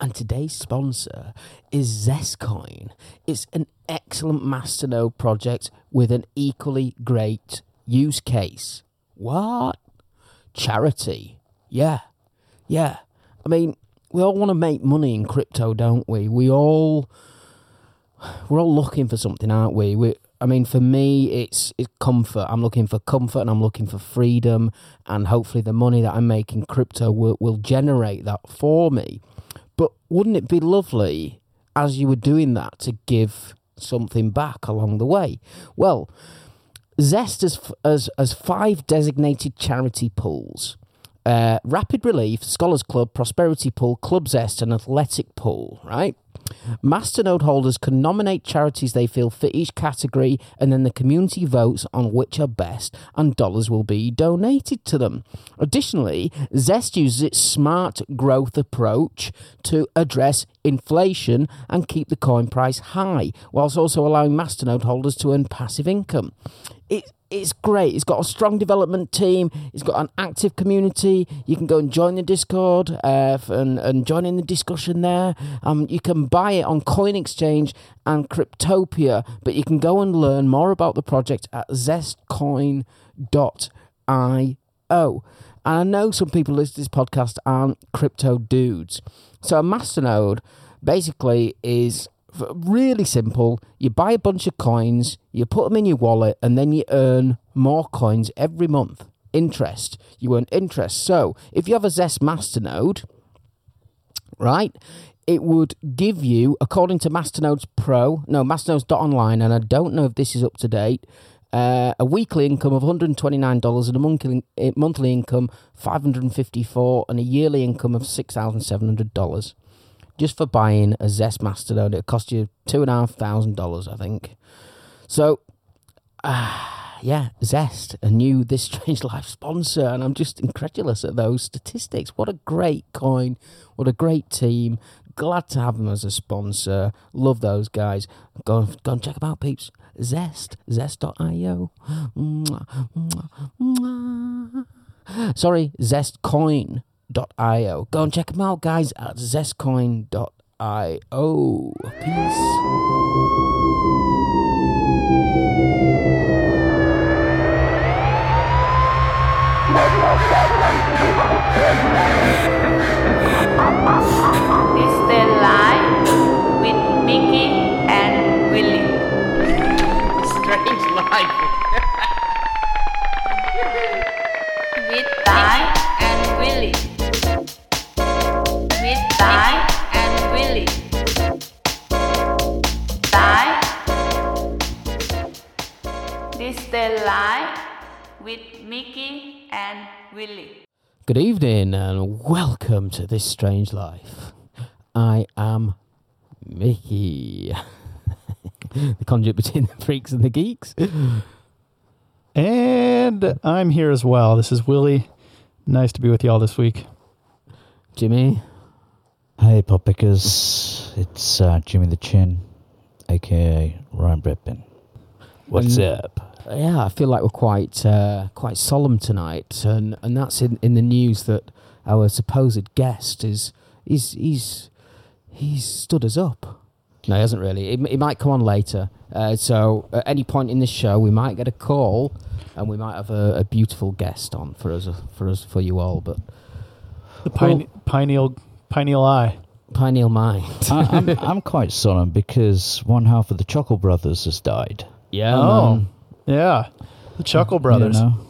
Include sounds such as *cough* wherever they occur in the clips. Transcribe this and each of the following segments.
And today's sponsor is Zestcoin. It's an excellent masternode project with an equally great use case. What? Charity. Yeah. Yeah. I mean, we all want to make money in crypto, don't we? We all we're all looking for something, aren't we? We I mean, for me, it's it's comfort. I'm looking for comfort, and I'm looking for freedom, and hopefully, the money that I make in crypto will will generate that for me. But wouldn't it be lovely, as you were doing that, to give something back along the way? Well, Zest has as as five designated charity pools. Uh, Rapid Relief, Scholars Club, Prosperity Pool, Club Zest, and Athletic Pool, right? Masternode holders can nominate charities they feel fit each category, and then the community votes on which are best, and dollars will be donated to them. Additionally, Zest uses its smart growth approach to address inflation and keep the coin price high, whilst also allowing Masternode holders to earn passive income. It, it's great. It's got a strong development team. It's got an active community. You can go and join the Discord uh, and, and join in the discussion there. Um, you can buy it on Coin Exchange and Cryptopia, but you can go and learn more about the project at zestcoin.io. And I know some people listen to this podcast aren't crypto dudes. So a masternode basically is really simple. You buy a bunch of coins, you put them in your wallet, and then you earn more coins every month. Interest. You earn interest. So if you have a Zest Masternode, right, it would give you, according to Masternodes Pro, no, Masternodes.online, and I don't know if this is up to date, uh, a weekly income of $129 and a monthly, eh, monthly income 554 and a yearly income of $6,700 just for buying a Zest Masternode. It cost you two and a half thousand dollars, I think. So, uh, *sighs* yeah, Zest, a new *laughs* This Strange Life sponsor, and I'm just incredulous at those statistics. What a great coin! What a great team! Glad to have them as a sponsor. Love those guys. Go and, go and check them out, peeps. Zest, zest.io. Sorry, Zestcoin zestcoin.io. Go and check them out, guys, at zestcoin.io. Peace. This the life with Mickey and Willie. Strange life. With Ty and Willie. This with Mickey and Willie. Good evening and welcome to This Strange Life. I am Mickey. *laughs* the conduit between the freaks and the geeks. And I'm here as well. This is Willie. Nice to be with y'all this week. Jimmy. Hey, pop pickers. It's uh, Jimmy the Chin, aka Ryan Britpin. What's And- up? Yeah, I feel like we're quite uh, quite solemn tonight, and, and that's in, in the news that our supposed guest is he's he's he's stood us up. No, he hasn't really. It, it might come on later. Uh, so at any point in this show, we might get a call, and we might have a, a beautiful guest on for us for us for you all. But The pine, pineal pineal eye. pineal mind. I, I'm, *laughs* I'm quite solemn because one half of the Chuckle Brothers has died. Yeah, Oh. man. Yeah. The Chuckle Brothers. You know?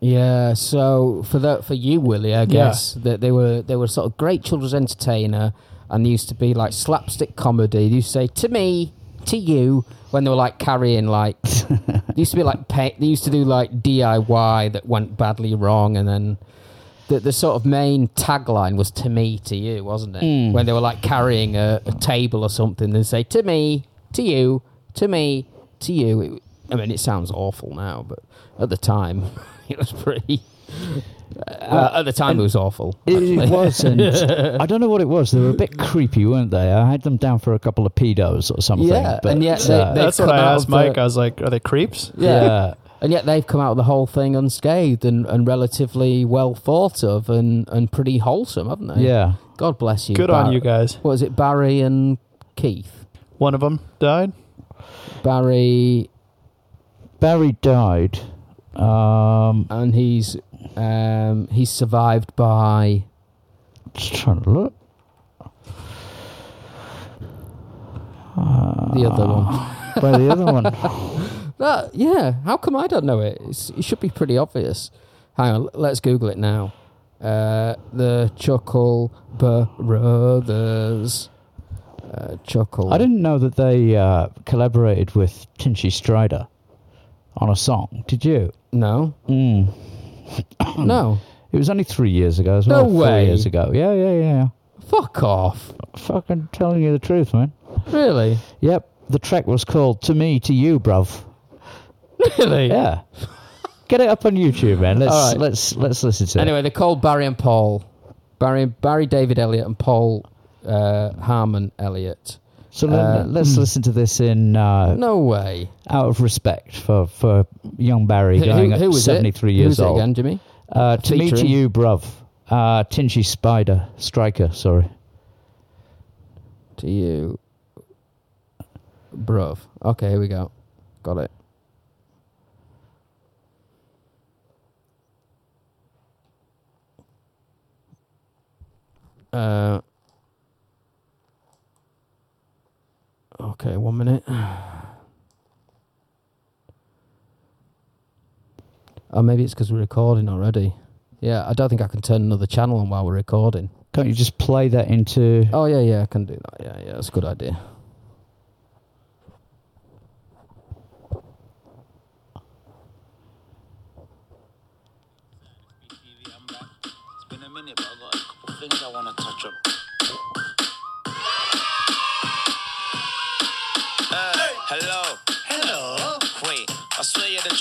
Yeah, so for that for you, Willie, I guess that they were they were sort of great children's entertainer, and they used to be like slapstick comedy. They used to say to me, to you, when they were like carrying like *laughs* they used to be like pay, they used to do like DIY that went badly wrong, and then the the sort of main tagline was to me, to you, wasn't it? Hmm. When they were like carrying a, a table or something, they say to me, to you, to me, to you. It, I mean, it sounds awful now, but at the time, *laughs* it was pretty. Uh, at the time, it was awful. It, it was, and I don't know what it was. They were a bit creepy, weren't they? I had them down for a couple of pedos or something. Yeah, but, and yet they- uh, they- That's what I asked of the- Mike. I was like, are they creeps? yeah. And yet they've come out of the whole thing unscathed and, and relatively well thought of and, and pretty wholesome, haven't they? Yeah. God bless you. Good Bar- on you guys. What was it, Barry and Keith? One of them died. Barry, Barry died. Um, and he's um, he's survived by. just trying to look. The other one. By the other one. *laughs* That, yeah, how come I don't know it? It's, it should be pretty obvious. Hang on, let's Google it now. Uh, the Chuckle Brothers. Uh, Chuckle. I didn't know that they uh, collaborated with Tinchy Strider on a song. Did you? No, Mm. *coughs* no. It was only three years ago as No well. Four way. years ago. Yeah, yeah, yeah. Fuck off. Fucking telling you the truth, man. Really? Yep. The track was called "To Me, to You, Bruv." Really? Yeah. Get it up on YouTube, man. Let's All right. let's let's listen to it. Anyway, they're called Barry and Paul. Barry, Barry David Elliott and Paul uh, Harman Elliott. So uh, let, let's listen to this in uh, No way. out of respect for for young Barry Who, going who, who at was seventy three it? years old. again, Jimmy? Uh, to me, to you, bruv. Uh, Tinchy Spider Striker. Sorry. To you. Bruv. Okay, here we go. Got it. Uh, okay, one minute. Oh, maybe it's because we're recording already. Yeah, I don't think I can turn another channel on while we're recording. Can't you just play that into? Oh yeah, yeah, I can do that. Yeah, yeah, that's a good idea.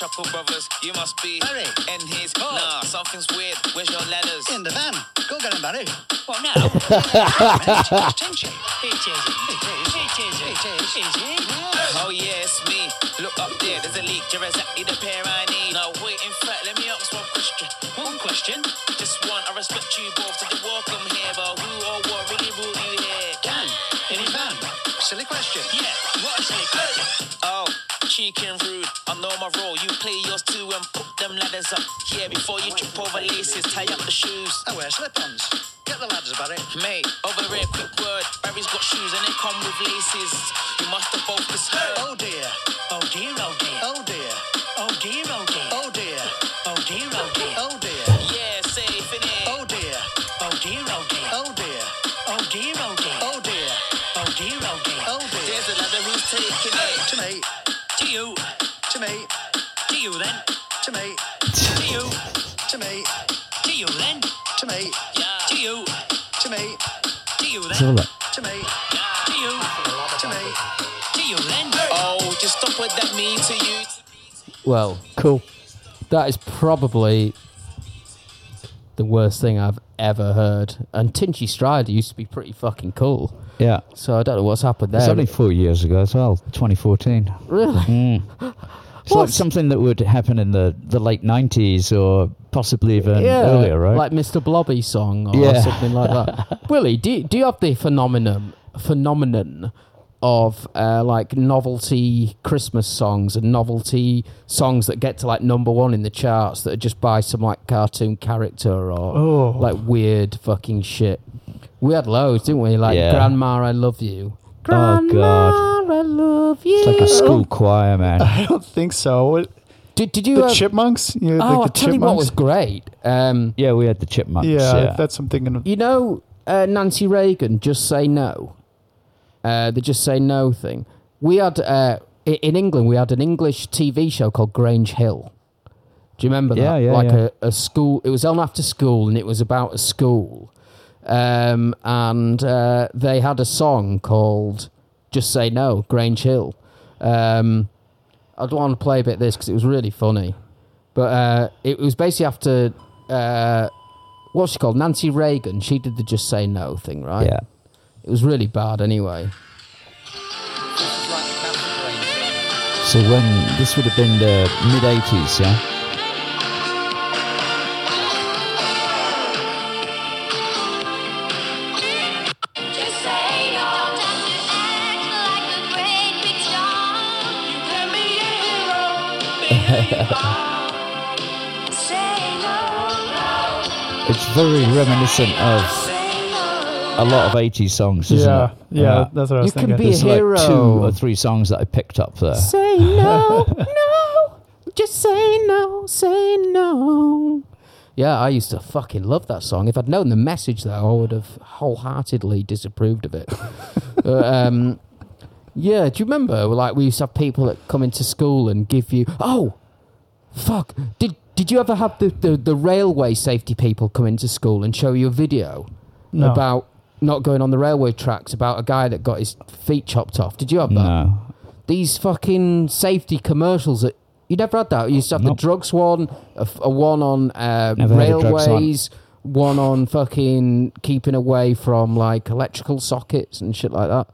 Swear you're the Chuckle Brothers. You must be. Barry. And his. Oh. Nah, something's weird. Where's your letters? In the van. Go get him, Barry. What now? Oh yeah, it's me. Look up there, there's a leak. You're exactly the pair I need. Now wait, in fact, let me ask one question. One question? Just one. I respect you both, so welcome here. But who or what really brought you here? Can. In his van. Silly question. Yeah, what a silly question. Oh, cheeky and rude. Before you trip over laces, tie up the shoes. Oh, I wear slip-ons. Get the ladders, Barry. Mate, over here, quick word. Barry's got shoes and they come with laces. You must have both Cool. that is probably the worst thing I've ever heard. And Tinchy Strider used to be pretty fucking cool. Yeah. So I don't know what's happened there. It's only four years ago as well. 2014. really? *laughs* Mm. It's What? like something that would happen in the, the late 90s or possibly even earlier, right? Like Mr. Blobby song or Yeah. something like that. *laughs* Willie, do do you have the phenomenon phenomenon of uh, like novelty Christmas songs and novelty songs that get to like number one in the charts that are just by some like cartoon character or Oh. like weird fucking shit? We had loads, didn't we? Like Yeah. Grandma, I love you. Oh, Grandma, God. I love you. It's like a school choir, man. *laughs* I don't think so. What, Did, did you? the uh, chipmunks? You know, oh, like I'll the tell you what was great. Um, Yeah, we had the chipmunks. Yeah, Yeah, that's I'm thinking. You know, uh, Nancy Reagan, just say no. Uh, the just say no thing. We had uh, in England, we had an English TV show called Grange Hill. Do you remember Yeah, that? yeah, like yeah. A, a school. It was on after school, and it was about a school. Um, and uh, they had a song called "Just Say No," Grange Hill. Um, I don't want to play a bit of this because it was really funny, but uh, it was basically after uh, what's she called? Nancy Reagan. She did the "Just Say No" thing, right? yeah. It was really bad anyway. So when this would have been the mid 80s, yeah? *laughs* it's very reminiscent of a lot of 80s songs, isn't yeah, it? yeah, that's what I was You can thinking. be a There's like two or three songs that I picked up there. Say no, *laughs* no. Just say no, say no. Yeah, I used to fucking love that song. If I'd known the message, though, I would have wholeheartedly disapproved of it. *laughs* But, um, yeah, do you remember? Like we used to have people that come into school and give you. Oh, fuck! Did did you ever have the, the, the railway safety people come into school and show you a video No. about not going on the railway tracks about a guy that got his feet chopped off? Did you have that? No. these fucking safety commercials that you never had that. You used to have Nope. the drugs one, a one on uh, Never had one. railways, one on fucking keeping away from like electrical sockets and shit like that.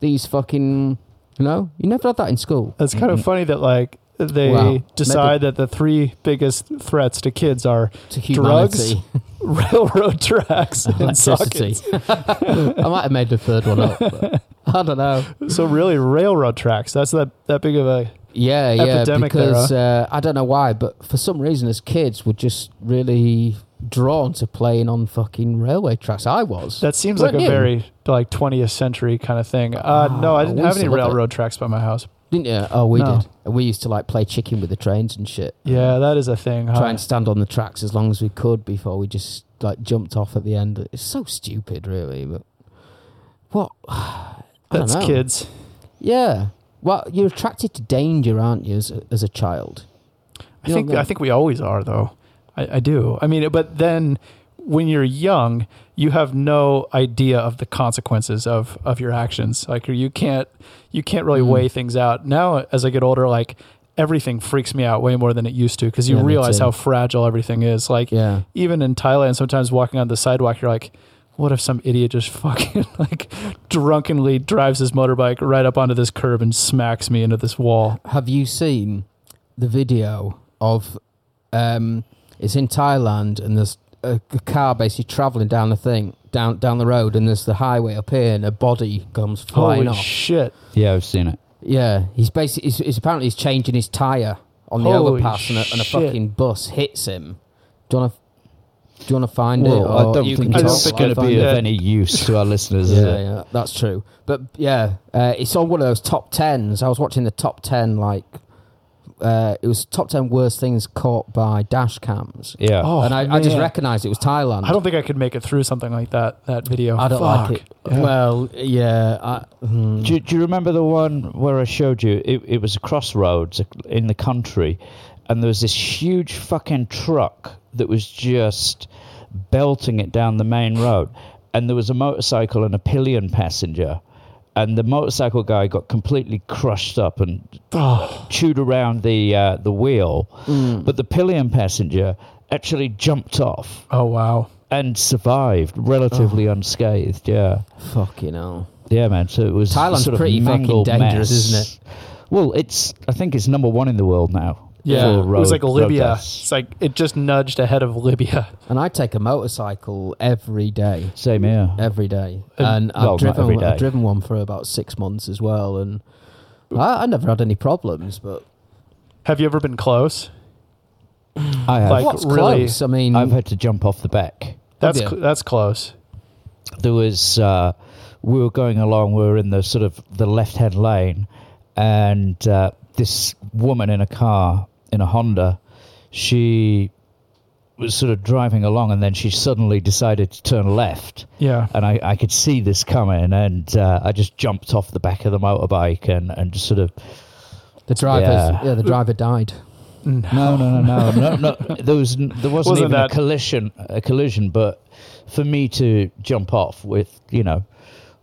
These fucking, you know, you never had that in school. It's kind of funny that like they Wow. decide that the three biggest threats to kids are To Drugs? *laughs* railroad tracks and sockets. *laughs* I might have made the third one up. But I don't know. So really, railroad tracks. That's that that big of a Yeah, yeah, Epidemic there, because uh, I don't know why, but for some reason, as kids, we're just really drawn to playing on fucking railway tracks. I was. That seems like a you? very like 20th century kind of thing. Uh, no, I didn't have any love it. railroad tracks by my house. Didn't you? Oh, we No. did. And we used to like play chicken with the trains and shit. Yeah, that is a thing. Huh? Try and stand on the tracks as long as we could before we just like jumped off at the end. It's so stupid, really. But what? *sighs* That's know. kids. Yeah. Well, you're attracted to danger, aren't you, as a, as a child? I think I think we always are though. I, I do. I mean, but then when you're young, you have no idea of the consequences of of your actions. Like you can't you can't really Mm. weigh things out. Now, as I get older, like everything freaks me out way more than it used to because you Yeah, realize how fragile everything is. Like Yeah. even in Thailand, sometimes walking on the sidewalk, you're like, what if some idiot just *laughs* fucking like drunkenly drives his motorbike right up onto this curb and smacks me into this wall? Have you seen the video of? Um, it's in Thailand, and there's a, a car basically traveling down the thing down down the road, and there's the highway up here, and a body comes flying Holy off. shit! Yeah, I've seen it. Yeah, he's basically he's, he's apparently he's changing his tire on the Holy overpass, and a, and a shit. fucking bus hits him. Do you want to? Do you want to find it? Well, or I don't you think can I talk don't think while I it's going to be it? of any use to our listeners, is Yeah, it? yeah, that's true. But yeah, uh, it's on one of those top tens. I was watching the top ten, like uh, it was top ten worst things caught by dash cams, Yeah. Oh, and I, I just recognised it was Thailand. I don't think I could make it through something like that. That video. I don't Fuck. like it. Yeah. Well, yeah, I, hmm. Do, do you remember the one where I showed you? It, it was a crossroads in the country, and there was this huge fucking truck that was just belting it down the main road, and there was a motorcycle and a pillion passenger, and the motorcycle guy got completely crushed up and Oh, chewed around the uh, the wheel, Mm. but the pillion passenger actually jumped off oh wow. and survived relatively unscathed. Yeah. fucking hell. Yeah, man. So it was Thailand's sort of pretty fucking mangled dangerous, mess. isn't it? Well, it's. I think it's number one in the world now. Yeah, it was like Libya. It's like it just nudged ahead of Libya. *laughs* And I take a motorcycle every day. Same here. every day, And- and well, I've not driven every I've driven one for about six months as well, and I, I never had any problems. But Have you ever been close? I have. Like, what's really- close? I mean, I've had to jump off the back. That's you? cl- that's close. There was. Uh, we were going along. We were in the sort of the left-hand lane, and uh, this woman in a car in a Honda, she was sort of driving along, and then she suddenly decided to turn left. Yeah. and I, I could see this coming, and uh, I just jumped off the back of the motorbike and, and just sort of the driver, Yeah. yeah. the driver died. No. no no no no no no *laughs* there was n- there wasn't, Wasn't even that- a collision a collision, but for me to jump off with you know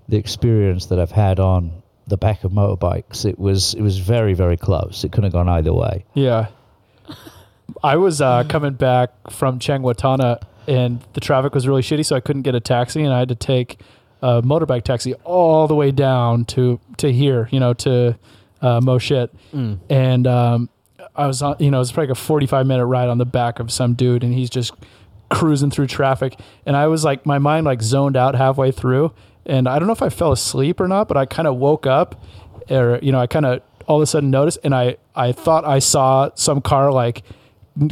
the experience that I've had on the back of motorbikes, it was it was very very close. It could have gone either way. Yeah. I was uh, coming back from Changwatana and the traffic was really shitty, so I couldn't get a taxi, and I had to take a motorbike taxi all the way down to to here, you know, to uh, Mo Chit. And um, I was on, you know, it was probably like a forty five minute ride on the back of some dude, and he's just cruising through traffic, and I was like, my mind like zoned out halfway through, and I don't know if I fell asleep or not, but I kind of woke up, or you know, I kind of all of a sudden noticed, and I I thought I saw some car like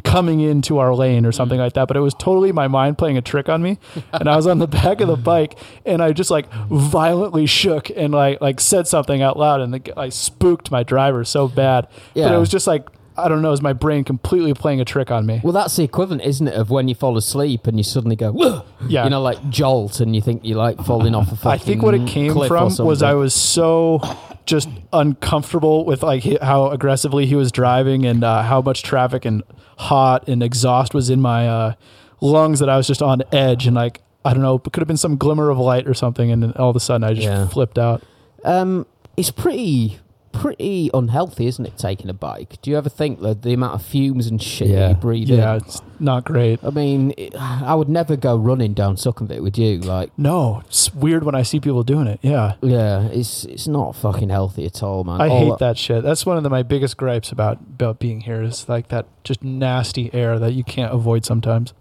coming into our lane or something mm. like that but it was totally my mind playing a trick on me. *laughs* And i was on the back of the bike and i just like violently shook and like like said something out loud and the, i spooked my driver so bad. But Yeah. it was just like i don't know is my brain completely playing a trick on me Well, that's the equivalent, isn't it, of when you fall asleep and you suddenly go, "Whoa!" Yeah. you know, like jolt, and you think you're like falling off a fucking I think what it came from was. I was so just uncomfortable with like how aggressively he was driving and uh, how much traffic and hot and exhaust was in my uh, lungs that I was just on edge and like I don't know, it could have been some glimmer of light or something, and then all of a sudden I just Yeah. flipped out. Um, it's pretty pretty unhealthy, isn't it? Taking a bike. Do you ever think that the amount of fumes and shit that Yeah. you breathe Yeah, in? it's not great. I mean, it, I would never go running down Sukhumvit with you. Like, No, it's weird when I see people doing it. Yeah. yeah, it's it's not fucking healthy at all, man. I All hate that shit. That's one of the, my biggest gripes about about being here is like that just nasty air that you can't avoid sometimes.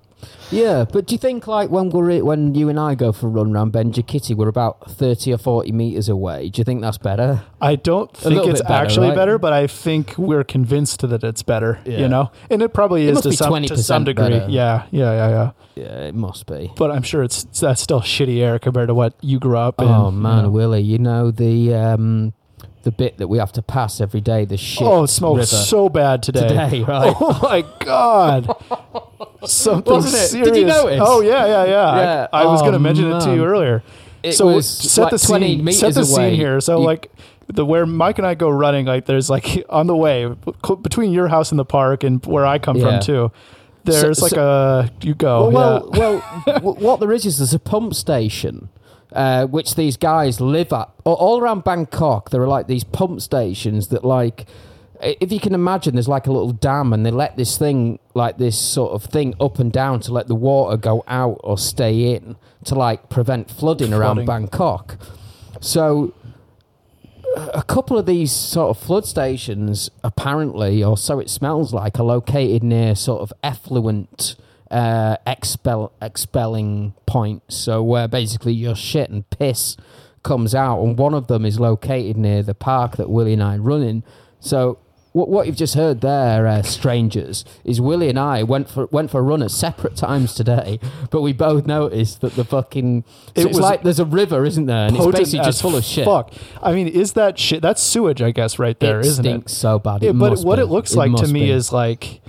Yeah, but do you think like when we're when you and I go for a run around Benjakitti, we're about thirty or forty meters away? Do you think that's better? I don't think it's better, actually right? better, but I think we're convinced that it's better. Yeah. You know, and it probably It is to be some to some degree. better. Yeah, yeah, yeah, yeah. Yeah, it must be. But I'm sure it's that's still shitty air compared to what you grew up in. Oh you man, know. Willie, you know the um the bit that we have to pass every day. The shit. Oh, it river. so bad today. Today, *laughs* right? Oh my god. *laughs* Something Wasn't it? serious. Did you notice? Oh yeah, yeah, yeah. Yeah. I, I was Oh, going to mention it to you earlier. It so was set like the 20 scene. Set the away. scene here. So You- like the where Mike and I go running, like there's like *laughs* on the way between your house and the park and where I come Yeah. from too. There's So- like a you go. well, yeah. well, well what there is is there's a pump station. Uh, which these guys live at all- all around Bangkok. There are like these pump stations that, like, if you can imagine, there's like a little dam, and they let this thing, like this sort of thing, up and down to let the water go out or stay in to like prevent flooding, around Bangkok. So, a couple of these sort of flood stations, apparently, or so it smells like, are located near sort of effluent uh, expel expelling points. So where basically your shit and piss comes out, and one of them is located near the park that Willie and I run in. So. What, what you've just heard there, uh, strangers, is Willie and I went for went for a run at separate times today, *laughs* but we both noticed that the fucking so It it's was like there's a river, isn't there? And it's basically just full of shit. Fuck. I mean, is that shit? That's sewage, I guess, right there, it isn't stinks it? so bad. It Yeah, but what be. it looks like to me be. is like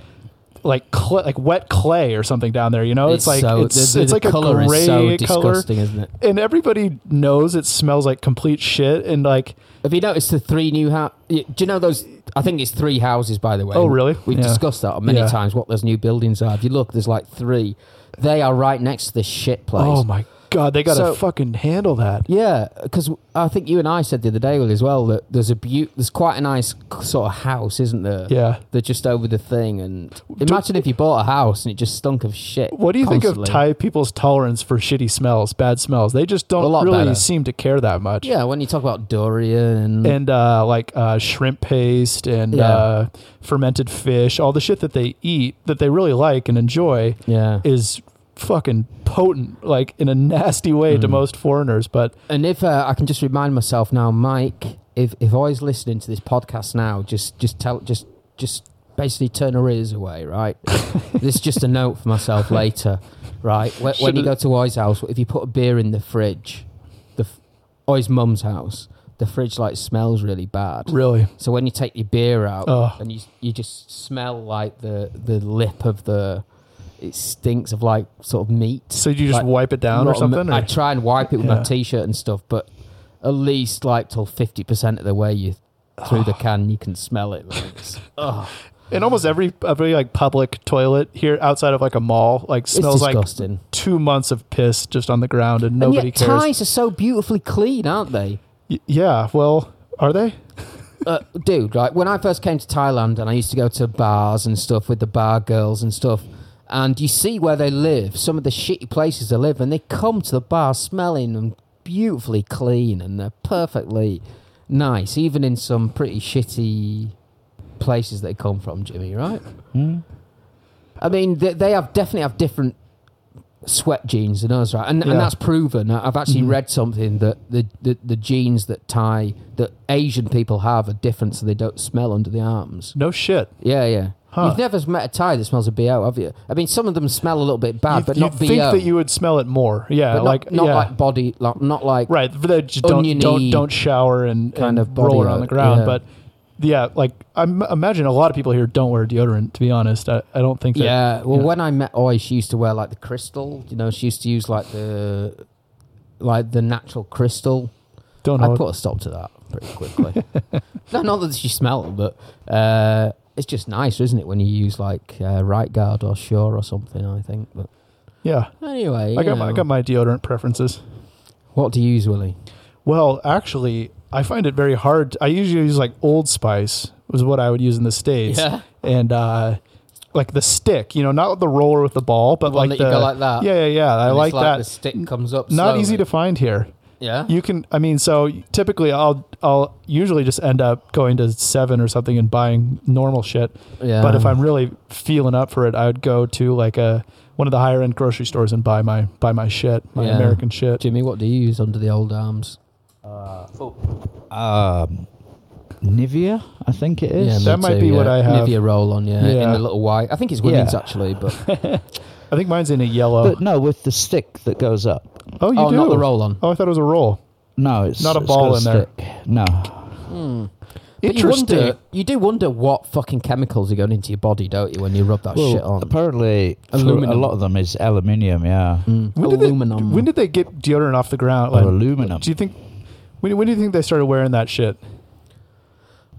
like cl- like wet clay or something down there. You know, it's, like so, it's the, the, it's like the a color gray is so color, disgusting, isn't it? and everybody knows it smells like complete shit. And like, Have you noticed the three new houses? Do you know those? I think it's three houses, by the way. Oh, really? We've Yeah. discussed that many Yeah. times. What those new buildings are. If you look, there's like three. They are right next to this shit place. oh my god, they got to So- fucking handle that. Yeah, because I think you and I said the other day as well that there's a beau- there's quite a nice sort of house, isn't there? Yeah. They're just over the thing, and imagine if you bought a house and it just stunk of shit. What do you think of constantly. Thai people's tolerance for shitty smells, bad smells? They just A don't lot really better. seem to care that much. Yeah, when you talk about durian, and uh, like uh, shrimp paste and Yeah. uh, fermented fish, all the shit that they eat that they really like and enjoy yeah, is fucking potent, like in a nasty way Mm. to most foreigners. But And if uh, I can just remind myself now, Mike, if if I was listening to this podcast now, just just tell just just basically turn her ears away, right? *laughs* this is just a note for myself later, right? When, when you go to Oi's house, if you put a beer in the fridge, the Oi's mum's house, the fridge like smells really bad. really, So when you take your beer out and you you just smell like the the lip of the, it stinks of like sort of meat. so you just Like, wipe it down or Rotten- something? I or- try and wipe it with my t-shirt and stuff, but at least like till fifty percent of the way you through the *sighs* can, you can smell it. Like, it's, in almost every every like public toilet here outside of like a mall, like smells like disgusting. two months of piss just on the ground, and nobody and yet cares. Thais are so beautifully clean, aren't they? Y- yeah, well, are they? uh, dude, right? When I first came to Thailand and I used to go to bars and stuff with the bar girls and stuff, and you see where they live, some of the shitty places they live, and they come to the bar smelling and beautifully clean and they're perfectly nice, even in some pretty shitty places they come from, Jimmy, right? Hmm? I mean, they, they have definitely have different sweat genes and us, right? And, Yeah. and that's proven. I've actually Mhm. read something that the, the, the genes that Thai that Asian people have are different, so they don't smell under the arms. No shit. Yeah, yeah. Huh. You've never met a Thai that smells of bo, have you? I mean, some of them smell a little bit bad, you but you not bo. think that you would smell it more. Yeah, but not, like not yeah. like body, like not like right. Just don't don't don't shower and kind and of roll around odor, the ground. yeah. But yeah, like I imagine a lot of people here don't wear deodorant. To be honest, I, I don't think that. Yeah. Well, yeah. when I met Oi, she used to wear like the crystal. You know, she used to use like the like the natural crystal. don't know. I put a stop to that pretty quickly. *laughs* no, not that she smelled, but uh, it's just nice, isn't it, when you use like uh, Right Guard or Sure or something? I think. But yeah, anyway, I you got my, I got my deodorant preferences. what do you use, Willie? Well, actually, I find it very hard. I usually use like Old Spice was what I would use in the states, and uh, like the stick. You know, not the roller with the ball, but The like the like that? Yeah, yeah, yeah. I And like that. The stick comes up. not slowly. easy to find here. Yeah. You can. I mean, so typically, I'll I'll usually just end up going to Seven or something and buying normal shit. Yeah. But if I'm really feeling up for it, I would go to like a one of the higher end grocery stores and buy my buy my shit, my Yeah. American shit. Jimmy, what do you use under the old arms? Um, Nivea, I think it is. Yeah, That might too, be what. I have. Nivea roll on, yeah, in Yeah. the little white. I think it's women's Yeah. actually, but *laughs* I think mine's in a yellow. But no, with the stick that goes up. oh, you oh, do not the roll on. Oh, I thought it was a roll. No, it's Not a it's ball got in there. stick. No. But you Interesting. wonder, you do wonder what fucking chemicals are going into your body, don't you, when you rub that Well, shit on? apparently, Aluminum. a lot of them is aluminium. Yeah, Mm. When did, they, Aluminum. when did they get deodorant off the ground? or Like, aluminum. do you think? When, when do you think they started wearing that shit?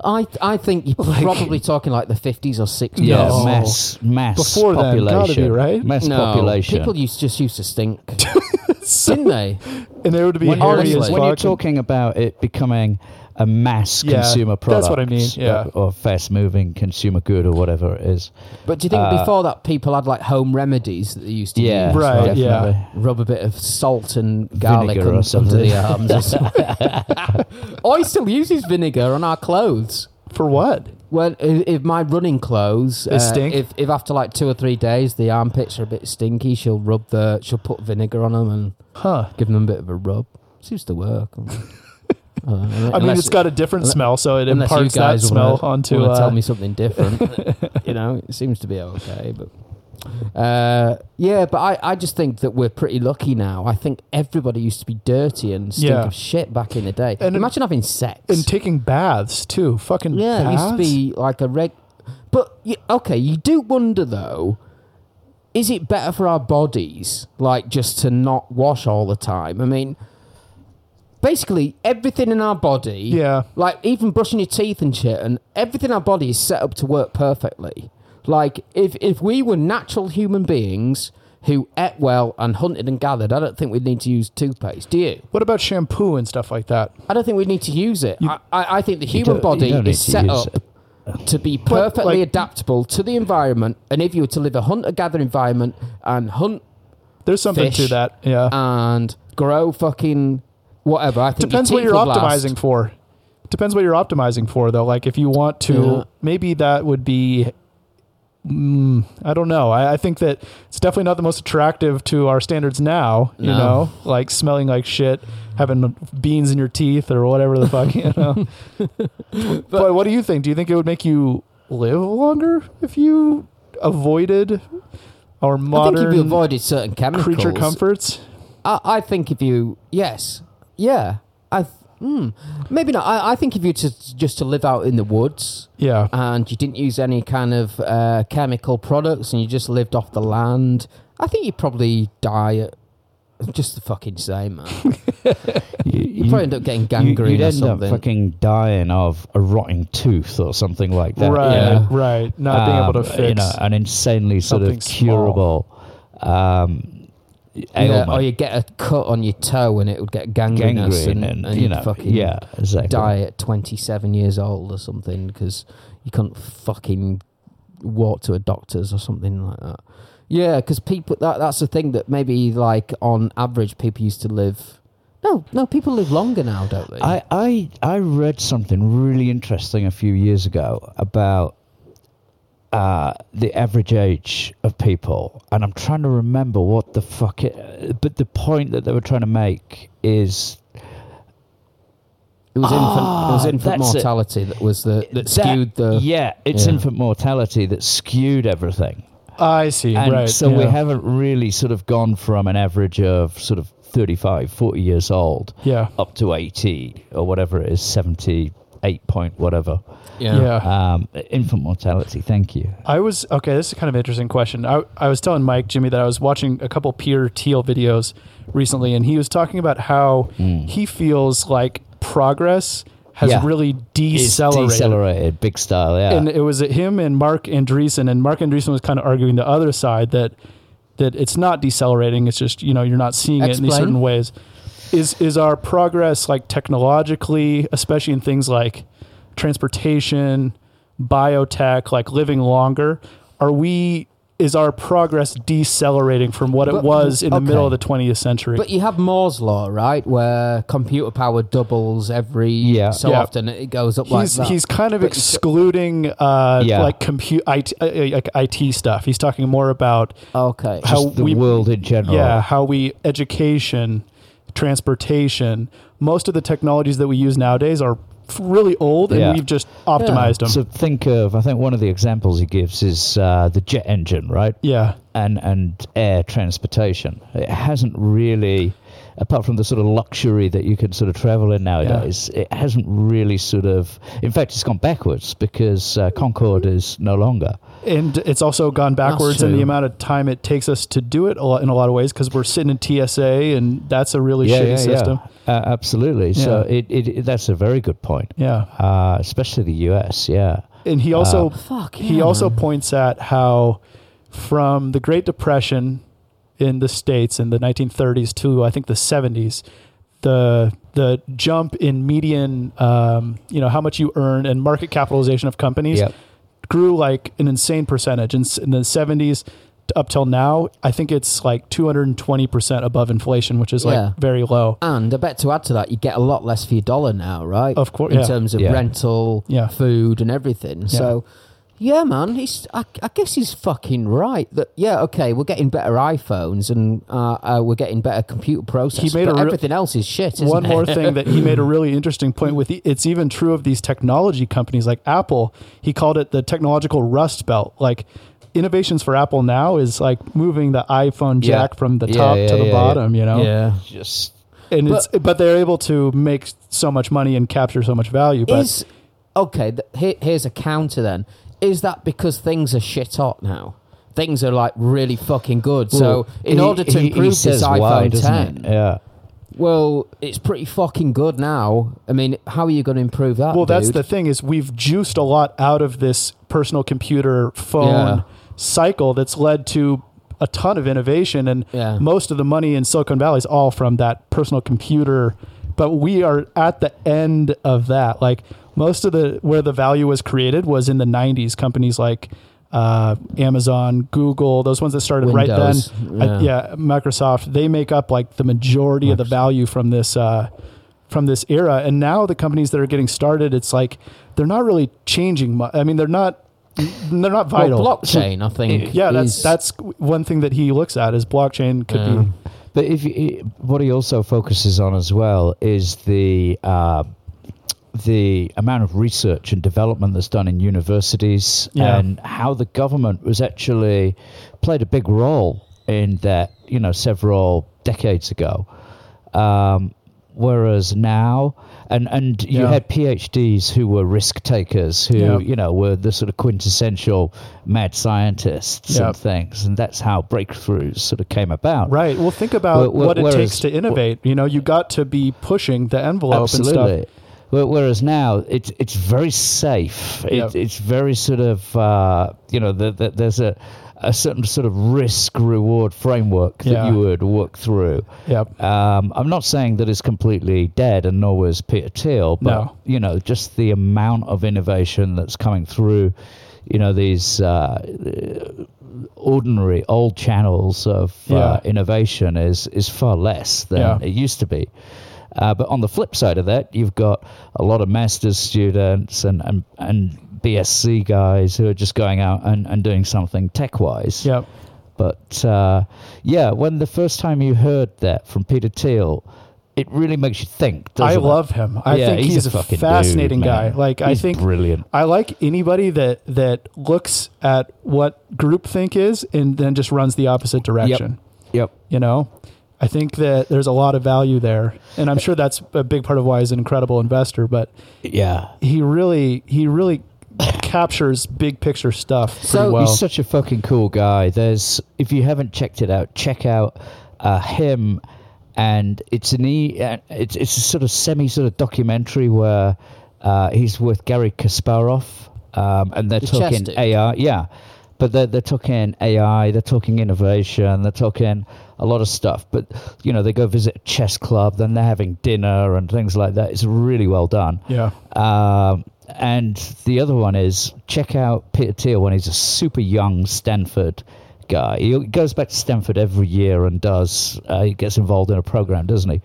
I I think you're *laughs* probably talking like the 50s or 60s. yeah, No. mass mass Before then, population. gotta be, right? Mass No, population. people used just used to stink, *laughs* didn't they? And they would be when, hairy honestly- as when you're talking about it becoming a mass Yeah, consumer product, that's what I mean, yeah. or, or fast moving consumer good, or whatever it is. But do you think Uh, before that people had like home remedies that they used to Yeah, use? Right, like, yeah. definitely. Rub a bit of salt and garlic Vinegar or un- under the arms. Or something. *laughs* I still uses vinegar on our clothes. For what? Well, if, if my running clothes, They uh, stink? if if after like two or three days the armpits are a bit stinky, she'll rub the she'll put vinegar on them and Huh? give them a bit of a rub. Seems to work. I, I mean, it's got a different smell, so it you imparts that smell wanna, onto. wanna Uh, tell me something different. you know, it seems to be okay, but uh, yeah. But I, I just think that we're pretty lucky now. I think everybody used to be dirty and stink Yeah. of shit back in the day. And- Imagine having sex. and taking baths too. Fucking yeah, it used to be like a reg. But y- okay, you do wonder though. Is it better for our bodies, like just to not wash all the time? I mean, basically everything in our body, Yeah. like even brushing your teeth and shit, and everything in our body is set up to work perfectly. Like if if we were natural human beings who ate well and hunted and gathered, I don't think we'd need to use toothpaste. Do you? What about shampoo and stuff like that? I don't think we'd need to use it. I, I, I think the human don't- body don't need is to set use up to be perfectly like- adaptable to the environment. And if you were to live a hunter gatherer environment and hunt There's something to Fish. that. Yeah. and grow fucking whatever, I think Depends what you're last. optimizing for. Depends what you're optimizing for, though. Like if you want to, Yeah. maybe that would be. Mm, I don't know. I, I think that it's definitely not the most attractive to our standards now. You No. know, like smelling like shit, having beans in your teeth or whatever the fuck. *laughs* You know. *laughs* but, what do you think? Do you think it would make you live longer if you avoided our modern I think if you avoided certain chemicals, creature comforts? I, I think if you yes, yeah, I th- mm, maybe not. I, I think if you to just to live out in the woods Yeah. and you didn't use any kind of uh, chemical products and you just lived off the land, I think you'd probably die at just the fucking same, man. *laughs* You, You'd probably end up getting gangrene you'd or end something. up fucking dying of a rotting tooth or something like that. you right. know? Right. Not being able to Um, fix. you know, an insanely sort something of small. curable um, yeah, or you get a cut on your toe and it would get gangrenous gangrene and, and, and you you'd know, fucking yeah, exactly. die at 27 years old or something because you couldn't fucking walk to a doctor's or something like that. Yeah, because people that that's the thing that maybe like on average people used to live. No, no, people live longer now, don't they? I, I I read something really interesting a few years ago about uh, the average age of people, and I'm trying to remember what the fuck it. But the point that they were trying to make is It was infant. It was Ah, infant that's it. mortality that was the that that- skewed the. yeah, it's Yeah. infant mortality that skewed everything. I see. And right. so we haven't really sort of gone from an average of sort of 35, 40 years old Yeah. up to 80 or whatever it is, 78 point whatever. Yeah. Um, infant mortality, thank you. I was okay. This is kind of an interesting question. I, I was telling Mike Jimmy that I was watching a couple Peter Thiel videos recently, and he was talking about how he feels like progress has. Yeah. really It's decelerated. decelerated, big style, yeah. And it was him and Marc Andreessen, and Marc Andreessen was kind of arguing the other side that that it's not decelerating. It's just you know you're not seeing it in these certain ways. Is is our progress like technologically, especially in things like transportation, biotech, like living longer? Are we? Is our progress decelerating from what it But- was in the middle of the 20th century? But you have Moore's law, right, where computer power doubles every Yeah. so Yeah. often. It goes up like he's that. he's kind of But- excluding uh, Yeah. like compute IT, uh, like IT stuff. He's talking more about okay. how Just the we- world in general. yeah how we education, transportation. Most of the technologies that we use nowadays are really old, and Yeah. we've just optimized them. So think of, I think one of the examples he gives is uh, the jet engine, right? yeah, and and air transportation. It hasn't really, apart from the sort of luxury that you can sort of travel in nowadays, it hasn't really sort of. In fact, it's gone backwards because uh, Concorde is no longer. and it's also gone backwards in the amount of time it takes us to do it a lot, in a lot of ways because we're sitting in TSA, and that's a really shitty system. Uh, absolutely. So it, it, it that's a very good point. Yeah. Uh, especially the U.S. Yeah. and he also Fuck he also points at how from the Great Depression in the states in the 1930s to I think the 70s the the jump in median um, you know how much you earn and market capitalization of companies Yep. grew like an insane percentage in, in the 70s up till now I think it's like 220% above inflation which is like Yeah. very low And I bet to add to that, you get a lot less for your dollar now, right? Of course, in yeah. terms of Yeah. rental, Yeah. food, and everything. So, yeah, man, he's. I, I guess he's fucking right. That yeah, okay, we're getting better iPhones and uh, uh, we're getting better computer processors. made but a real- everything else is shit. Isn't One it? more thing that he made a *laughs* really interesting point with. It's even true of these technology companies like Apple. He called it the technological rust belt. Like innovations for Apple now is like moving the iPhone Yeah. jack from the top yeah, to the yeah, yeah. bottom. You know, yeah. Just and But- it's but they're able to make so much money and capture so much value. But Is okay. Th- here, here's a counter. Then is that because things are shit hot now? Things are like really fucking good. so in he- order to he- he improve this iPhone why, 10, it? Yeah. well, it's pretty fucking good now. I mean, how are you going to improve that? well, that's the thing is we've juiced a lot out of this personal computer phone Yeah. cycle that's led to a ton of innovation and Yeah. most of the money in Silicon Valley is all from that personal computer but we are at the end of that like most of the where the value was created was in the 90s companies like uh, Amazon, Google, those ones that started Windows, right then. I- yeah. yeah, Microsoft, they make up like the majority of the value from this uh, from this era. And now the companies that are getting started, it's like they're not really changing much. I mean, they're not they're not Well, vital. blockchain, I think. yeah, that's is- that's one thing that he looks at is blockchain could Yeah. be But if you, what he also focuses on as well is the uh, the amount of research and development that's done in universities Yeah. and how the government was actually played a big role in that you know several decades ago. Um, whereas now, and and you Yeah. had PhDs who were risk takers, who Yeah. you know were the sort of quintessential mad scientists Yeah. and things, and that's how breakthroughs sort of came about. right. Well, think about wh- what it takes to innovate. You know, you got to be pushing the envelope and Absolutely. stuff. Whereas now it's it's very safe. It. It's very sort of uh, you know the, the, there's a a certain sort of risk reward framework that Yeah. you would work through. Yep. Um, I'm not saying that it's completely dead, and nor was Peter Thiel, but No. you know just the amount of innovation that's coming through. You know these uh, ordinary old channels of Yeah. uh, innovation is is far less than Yeah. it used to be. Uh, but on the flip side of that, you've got a lot of master's students and, and, and BSC guys who are just going out and, and doing something tech wise. Yep. But uh, yeah, when the first time you heard that from Peter Thiel, it really makes you think. I doesn't it? love him. I Yeah, think he's he's, a a, fascinating dude, guy. Like I He's think brilliant. I like anybody that that looks at what groupthink is and then just runs the opposite direction. Yep. Yep. You know, I think that there's a lot of value there, and I'm sure that's a big part of why he's an incredible investor. But Yeah. he really he really captures big picture stuff pretty So- well. He's such a fucking cool guy. There's if you haven't checked it out, check out uh, him, and it's an e. uh, It's it's a sort of semi sort of documentary where uh, he's with Garry Kasparov, um, and they're The talking chess dude. AI. Yeah, but they're they're talking AI. They're talking innovation. They're talking a lot of stuff. But you know, they go visit a chess club, then they're having dinner and things like that. It's really well done. yeah, Um, and the other one is check out Peter Thiel when he's a super young Stanford guy. He goes back to Stanford every year and does. Uh, he gets involved in a program, doesn't he?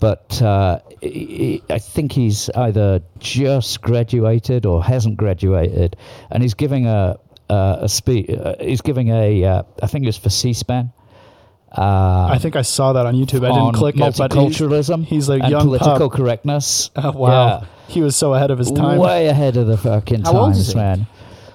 But uh, he, I think he's either just graduated or hasn't graduated, and he's giving a a, a speech. Uh, he's giving a. Uh, I think it was for C-SPAN. Uh, I think I saw that on YouTube. I didn't click it, but he's, multiculturalism. he's a and young political pup. correctness. *laughs* Oh, wow, Yeah. he was so ahead of his time. Way ahead of the fucking How old is times, he? man.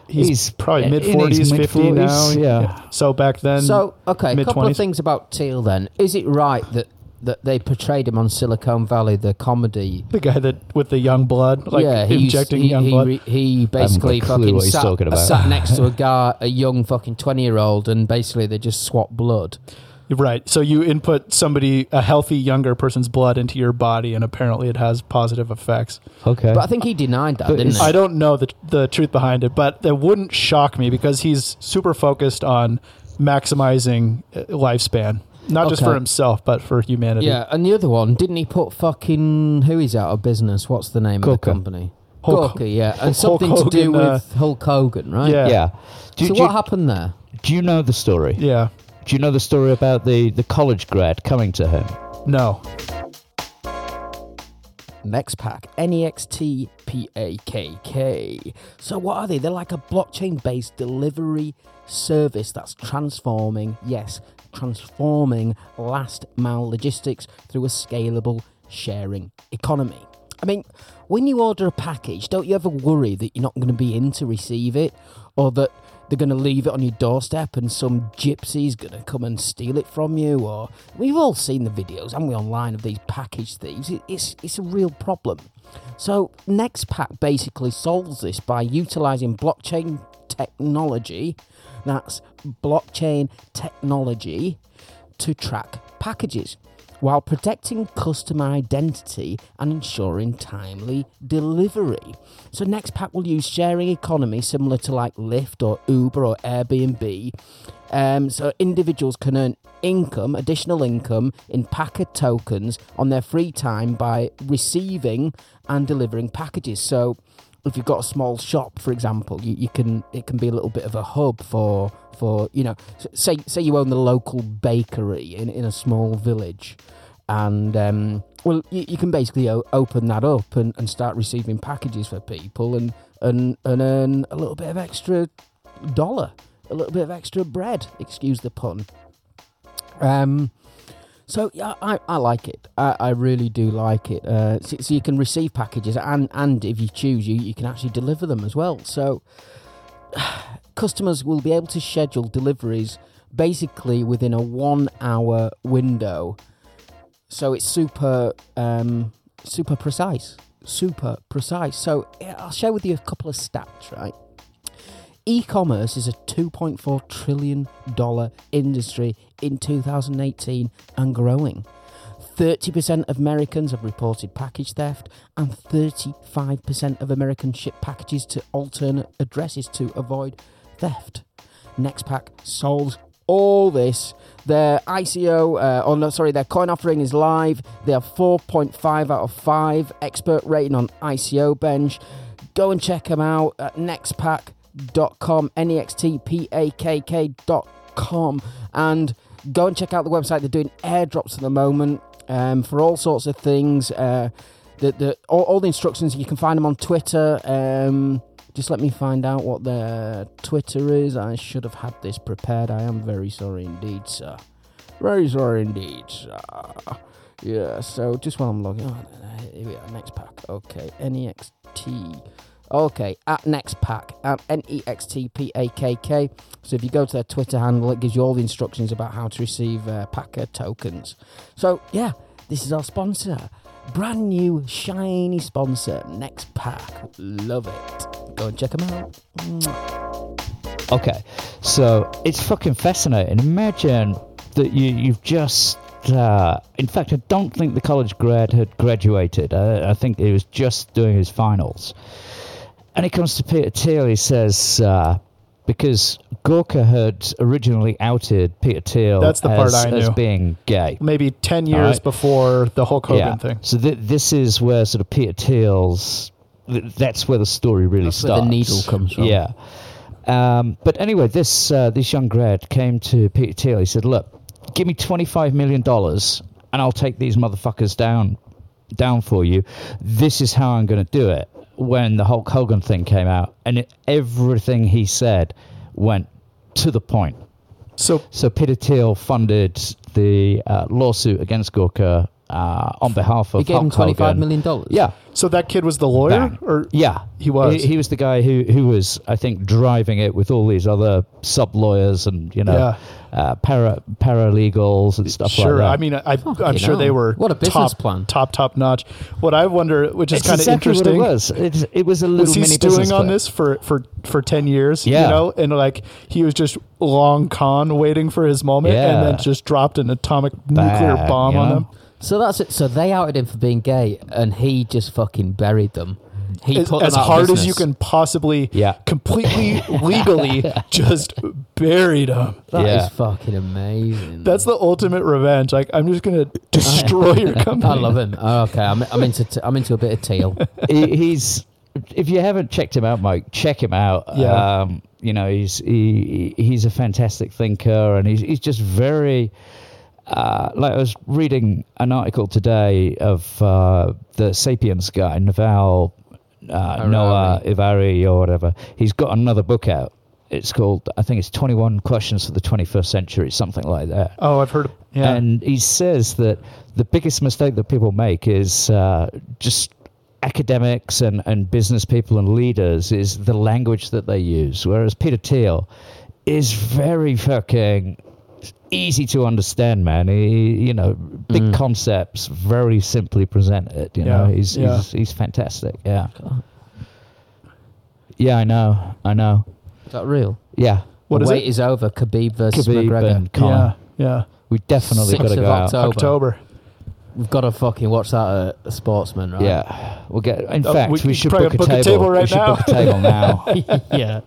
He's, He's probably mid forties, fifty now. mid-forties, yeah. So back then, So, okay, a couple of things about Thiel then. Is it right that, that they portrayed him on Silicon Valley, the comedy? the guy that with the young blood, like yeah, he used- injecting he, young he, blood. re- he basically got a clue fucking sat, sat next to a *laughs* guy, a young fucking 20 year old, and basically they just swap blood. Right. So you input somebody, a healthy younger person's blood into your body, and apparently it has positive effects. Okay. But I think he denied that, But didn't he? I don't know the the truth behind it, but that wouldn't shock me because he's super focused on maximizing uh, lifespan, not just for himself, but for humanity. Yeah, and the other one, didn't he put fucking who is out of business? What's the name of Gawker. the company? Hulk- Gawker, yeah, and Hulk something to do Hogan, uh, with Hulk Hogan, right? Yeah. yeah. Do, So do, what happened there? do you know the story? Yeah. Do you know the story about the, the college grad coming to him? No. Next NextPakk, N E X T P A K K. So, what are they? They're like a blockchain based delivery service that's transforming, yes, transforming last mile logistics through a scalable sharing economy. I mean, when you order a package, don't you ever worry that you're not going to be in to receive it or that they're going to leave it on your doorstep and some gypsy's going to come and steal it from you or we've all seen the videos haven't we online of these package thieves? It, it's it's a real problem. So NextPakk basically solves this by utilizing blockchain technology that's blockchain technology to track packages while protecting customer identity and ensuring timely delivery. So NextPakk will use sharing economy similar to like Lyft or Uber or Airbnb. Um, so individuals can earn income, additional income in Packer tokens on their free time by receiving and delivering packages. So if you've got a small shop, for example, you, you can it can be a little bit of a hub for for you know say say you own the local bakery in, in a small village, and um, well you, you can basically open that up and, and start receiving packages for people and, and and earn a little bit of extra dollar, a little bit of extra bread. Excuse the pun. Um, so yeah, I, I like it. I, I really do like it. Uh, so, so you can receive packages, and and if you choose, you you can actually deliver them as well. So *sighs* customers will be able to schedule deliveries basically within a one hour window. So it's super um, super precise, super precise. So I'll share with you a couple of stats, right? E-commerce is a 2.4 trillion dollar industry in 2018 and growing. 30% of Americans have reported package theft, and 35% of Americans ship packages to alternate addresses to avoid theft. NextPakk solves all this. Their ICO, uh, oh no, sorry, their coin offering is live. They have 4.5 out of 5 expert rating on ICO Bench. Go and check them out at nextpakk.com, N E X T P A K K.com, and go and check out the website. They're doing airdrops at the moment um, for all sorts of things. Uh, the, the, all, all the instructions, you can find them on Twitter. Um, Just let me find out what their Twitter is. I should have had this prepared. I am very sorry indeed, sir. Very sorry indeed, sir. Yeah, so just while I'm logging on, uh, here we are, NextPakk. Okay, NEXT. Okay, at NextPakk, at N E X T P A K K. So if you go to their Twitter handle, it gives you all the instructions about how to receive uh, Packer tokens. So yeah, this is our sponsor. Brand new, shiny sponsor, NextPakk. Love it. Go and check them out. Okay, so it's fucking fascinating. Imagine that you you've just. Uh, in fact, I don't think the college grad had graduated. I, I think he was just doing his finals. And he comes to Peter Thiel. He says, uh, because Gawker had originally outed Peter Thiel That's the part as, I as being gay. Maybe 10 years Alright. before the Hulk Hogan thing. So th- this is where sort of Peter Thiel's. th- That's where the story really That's where starts. the needle comes from. Yeah. Um, but anyway, this uh, this young grad came to Peter Thiel. He said, "Look, give me twenty five million dollars, and I'll take these motherfuckers down down for you. This is how I'm going to do it." When the Hulk Hogan thing came out, and it, everything he said went to the point. So So Peter Thiel funded the uh, lawsuit against Gawker uh, on behalf of He gave him Hulk twenty five Hogan. million dollars. Yeah, so that kid was the lawyer? Bang. Or yeah, He was. He, he was the guy who who was, I think, driving it with all these other sub lawyers and you know, Yeah. Uh, para paralegals and stuff Sure. like that. I mean, I, I'm Fucking sure they were What a business top, plan. top, top notch. What I wonder, which is kind of exactly interesting, what it was. It, it was a little was he mini stewing on plan. this for, for, for 10 years? Yeah, You know, and like he was just long con waiting for his moment and then just dropped an atomic nuclear bomb you on know? them. So that's it. So they outed him for being gay, and he just fucking buried them. He As, put as out of hard as you can possibly, Yeah. completely *laughs* legally, just buried him. That is Yeah. fucking amazing. That's the ultimate revenge. Like I'm just gonna *laughs* destroy your *laughs* company. I love him. Oh, okay, I'm, I'm into t- I'm into a bit of Thiel. he, he's if you haven't checked him out, Mike, check him out. Yeah. Um, you know, he's he, he's a fantastic thinker, and he's he's just very. Uh, like I was reading an article today of uh, the Sapiens guy, Yuval uh, Noah Harari or whatever. He's got another book out. It's called, I think it's 21 Questions for the 21st Century, something like that. Oh, I've heard. Yeah. And he says that the biggest mistake that people make is uh, just academics and, and business people and leaders is the language that they use. Whereas Peter Thiel is very fucking easy to understand, man. He, you know, big Mm. concepts, very simply presented. You know, he's, yeah. he's he's fantastic. Yeah. Yeah, I know. I know. Is that real? Yeah. What the is wait it? is over. Khabib versus Khabib McGregor. and Conor. yeah, yeah. We definitely Sixth got to of go out. October. October. We've got to fucking watch that at Sportsman, right? Yeah, we'll get. In Uh, fact, we we, should probably book a book a table. table right we should now. book a table now. *laughs* yeah.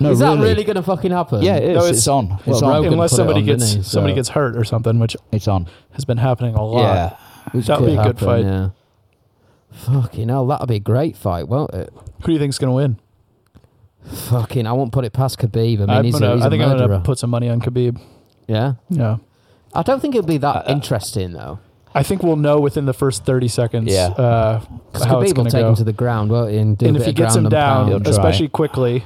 No, is that really. really going to fucking happen? Yeah, it is. No, it's, it's- on. It's Well, on. Rogan Unless put it somebody on, gets didn't he? somebody gets hurt or something, which It's on. has been happening a lot. Yeah. Which That'd could be a good happen, fight. Yeah. Fucking hell, that'll be a great fight, won't it? Who do you think's gonna win? Fucking, I won't put it past Khabib. I mean, I'm he's, gonna- a, he's I a think I'm murderer. gonna put some money on Khabib. yeah. Yeah, I don't think it'll be that Uh, interesting though. I think we'll know within the first 30 seconds. Yeah. uh, Because how it's Khabib will gonna take go. him to the ground, won't he? And, do and a if bit he of gets him ground and down. He'll try. especially quickly,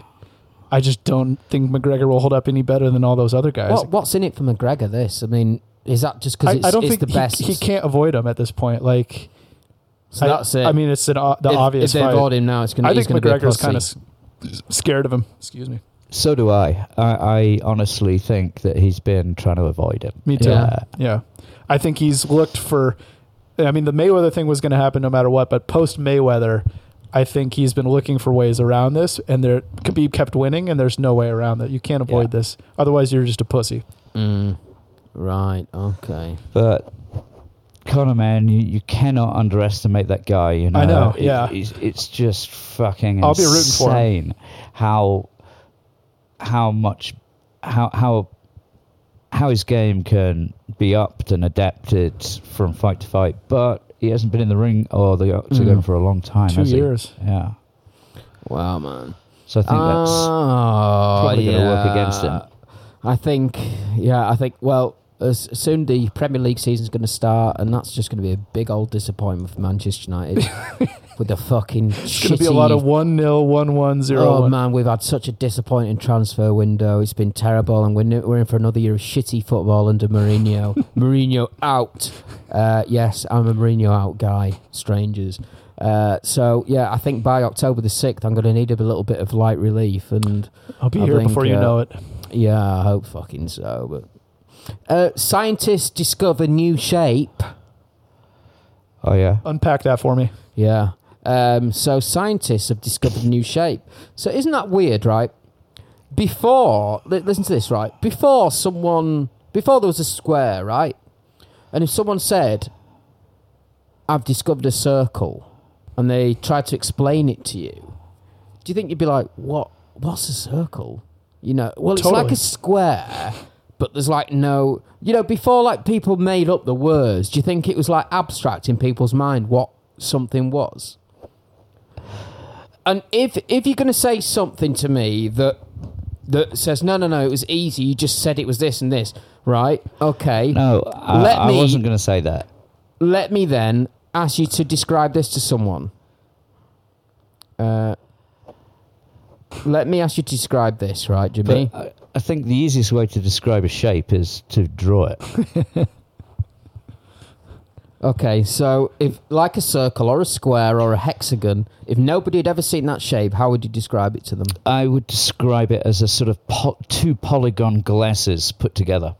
I just don't think McGregor will hold up any better than all those other guys. What, what's in it for McGregor? This, I mean, is that just because I, it's, I don't it's think the he, best? he can't avoid him at this point. Like So I, that's it. I mean, it's an, o- the if, obvious If they fight. avoid him now, it's going. I think going to be a McGregor's kind of scared of him. Excuse me. So do I. I. I honestly think that he's been trying to avoid him. Me too. Yeah. Yeah. I think he's looked for. I mean, the Mayweather thing was going to happen no matter what, but post Mayweather, I think he's been looking for ways around this, and there Khabib kept winning, and there's no way around that. You can't avoid Yeah. this. Otherwise, you're just a pussy. Mm, right. Okay. But Conor, man, you, you cannot underestimate that guy. You know, I know, It- yeah. it's, it's just fucking I'll be rooting for him. how how much how how how his game can be upped and adapted from fight to fight. But he hasn't been in the ring or the octagon Mm. for a long time. Two has he? years. Yeah. Wow, man. So I think that's oh, probably yeah. going to work against him. I think, yeah, I think. Well, as soon the Premier League season's going to start, and that's just going to be a big old disappointment for Manchester United. *laughs* with the fucking It's going to be a lot of 1 0, 1 1, 0 Oh man, we've had such a disappointing transfer window. It's been terrible, and we're, we're in for another year of shitty football under Mourinho. *laughs* Mourinho out. Uh, yes, I'm a Mourinho out guy. Strangers. Uh, so yeah, I think by October the sixth, I'm going to need a little bit of light relief, and I'll be I here think, before you uh, know it. yeah, I hope fucking so. But uh, scientists discover new shape. Oh yeah. Unpack that for me. Yeah. Um, so scientists have discovered a new shape. So isn't that weird, right? Before, li- listen to this, right? Before someone, before there was a square, right? And if someone said, "I've discovered a circle," and they tried to explain it to you, do you think you'd be like, "What? What's a circle?" You know, well, it's like a square, but there's like no, you know, before like people made up the words. Do you think it was like abstract in people's mind what something was? And if if you're going to say something to me that that says no, no, no, it was easy. You just said it was this and this, right? Okay. No, I, Let I me- wasn't going to say that. Let me then ask you to describe this to someone. Uh, let me ask you to describe this, right, Jimmy? But I, I think the easiest way to describe a shape is to draw it. *laughs* Okay, so if like a circle or a square or a hexagon, if nobody had ever seen that shape, how would you describe it to them? I would describe it as a sort of po- two polygon glasses put together.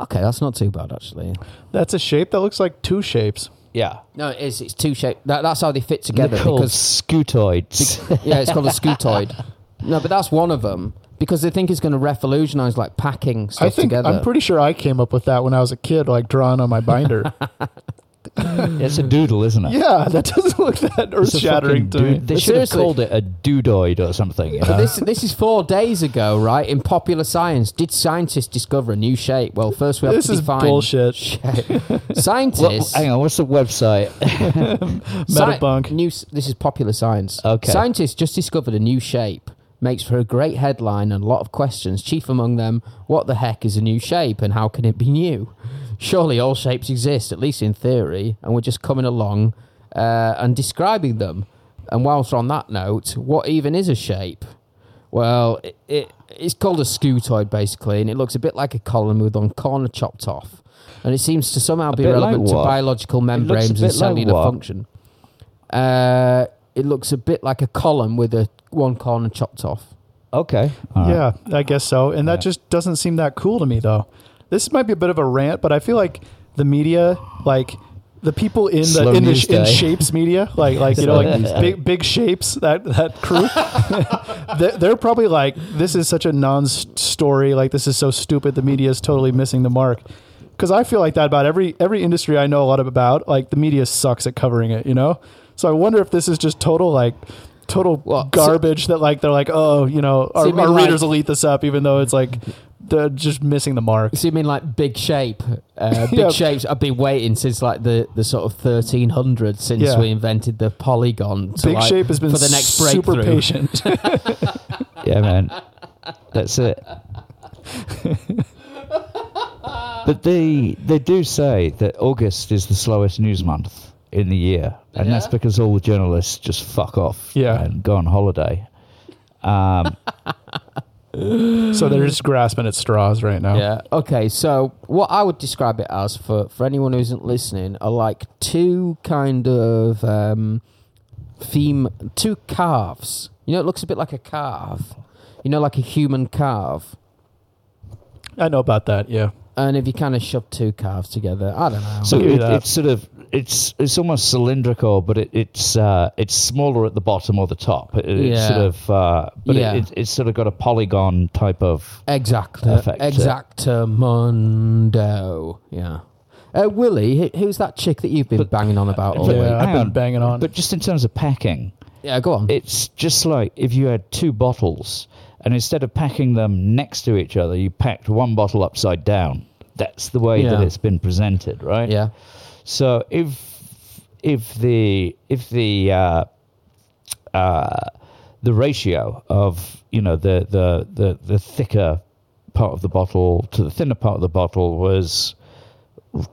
Okay, that's not too bad actually. That's a shape that looks like two shapes. Yeah. No, it is. It's two shapes. That, that's how they fit together. They're called because scutoids. *laughs* yeah, it's called a scutoid. *laughs* No, but that's one of them because they think it's going to revolutionize like packing stuff I think together. I'm pretty sure I came up with that when I was a kid, like drawing on my binder. *laughs* it's a doodle, isn't it? yeah, that doesn't look that earth shattering to me. dude- They But should have seriously- called it a doodoid or something. You know? this this is four days ago, right? In popular science, did scientists discover a new shape? Well, first we have This to is define bullshit. shape. *laughs* Well, Scientists. hang on, what's the website? *laughs* Sci- Metabunk. New, this is popular science. Okay. Scientists just discovered a new shape. Makes for a great headline and a lot of questions. Chief among them, what the heck is a new shape and how can it be new? Surely all shapes exist, at least in theory, and we're just coming along uh, and describing them. And whilst on that note, what even is a shape? Well, it, it, it's called a scutoid basically, and it looks a bit like a column with one corner chopped off. And it seems to somehow be bit like relevant to biological membranes and bit like cellular function. Uh, it looks a bit like a column with a one corner chopped off. okay. all right. Yeah, I guess so. And that Yeah. just doesn't seem that cool to me, though. This might be a bit of a rant, but I feel like the media, like the people in the in, the, in shapes media, *laughs* like like you know, like big big shapes that that crew, *laughs* *laughs* they're, they're probably like, this is such a non-story. Like this is so stupid. The media is totally missing the mark. Because I feel like that about every every industry I know a lot about. Like the media sucks at covering it, you know. So I wonder if this is just total like total Well, so- garbage that like they're like, oh, you know, our, you our like- readers will eat this up, even though it's like they're just missing the mark. So you mean like big shape? Uh, *laughs* big Yeah. shapes. I've been waiting since like the, the sort of 1300s since Yeah. we invented the polygon. To Big like, shape has been for the next super breakthrough. patient. *laughs* *laughs* Yeah, man. That's it. but they they do say that August is the slowest news month in the year, and that's because all the journalists just fuck off Yeah. and go on holiday. Um, *laughs* so they're just grasping at straws right now. Yeah. Okay. So what I would describe it as for for anyone who isn't listening are like two kind of um, theme, two calves. You know, it looks a bit like a calf. You know, like a human calf. I know about that. Yeah. And if you kind of shove two calves together, I don't know. so I'll give you it, it's sort of it's it's almost cylindrical, but it, it's uh, it's smaller at the bottom or the top. It, it's Yeah. sort of uh, but Yeah. it, it, it's sort of got a polygon type of. Exactly. Perfect. Exactamundo. Yeah. Uh, Willie, who's that chick that you've been But- banging on about all but- week? yeah, I've been on. banging on. But just in terms of packing, Yeah, go on. it's just like if you had two bottles and instead of packing them next to each other, you packed one bottle upside down. That's the way that it's been presented, right? yeah. So if if the if the uh, uh, the ratio of you know the, the the the thicker part of the bottle to the thinner part of the bottle was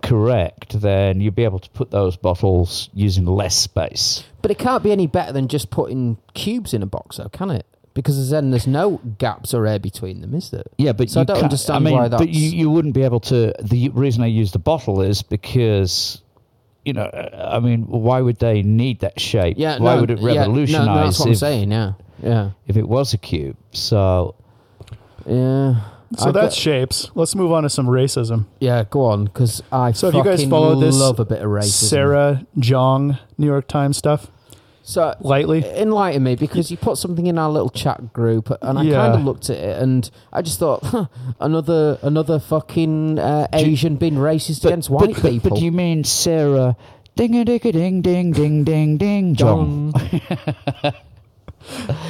correct, then you'd be able to put those bottles using less space. But it can't be any better than just putting cubes in a box, though, can it? Because then there's no gaps or air between them, is there? Yeah, but So I don't understand I mean, why but you, you wouldn't be able to. The reason I use the bottle is because, you know, uh, I mean, why would they need that shape? Yeah. why no, would it yeah, revolutionize no, no, that's what I'm saying. Yeah. Yeah. if it was a cube? So Yeah. So I that's get- shapes. Let's move on to some racism. yeah. Go on, because I So have you guys follow this love a bit of racism. Sarah Jeong New York Times stuff So lightly. enlighten me because you put something in our little chat group and I Yeah. kind of looked at it and I just thought *laughs* huh, another another fucking uh, Do you- Asian being racist but, against white but, but, people. but you mean Sarah? Ding a ding a ding ding ding ding ding John. *laughs*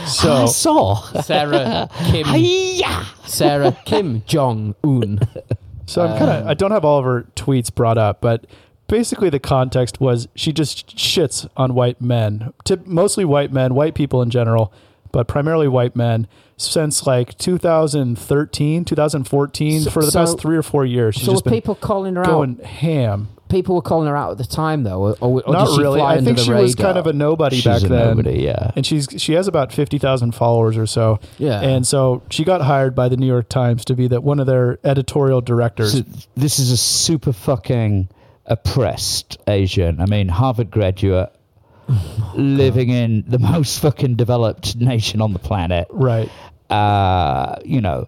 So I saw. Sarah Kim *laughs* Hiya! Sarah Kim Jong Un. So I'm kind of I don't have all of her tweets brought up, but basically the context was she just shits on white men, Tip, mostly white men, white people in general, but primarily white men since like 2013, 2014 So- for the so- past 3 or 4 years. She's So just people calling her going out? ham. People were calling her out at the time though, or, or Not really. I think she was kind of a nobody She's back a then. nobody, yeah. And she's she has about 50,000 followers or so. Yeah. And so she got hired by the New York Times to be that one of their editorial directors. So this is a super fucking oppressed Asian. I mean, Harvard graduate, *sighs* living in the most fucking developed nation on the planet. right. Uh, you know.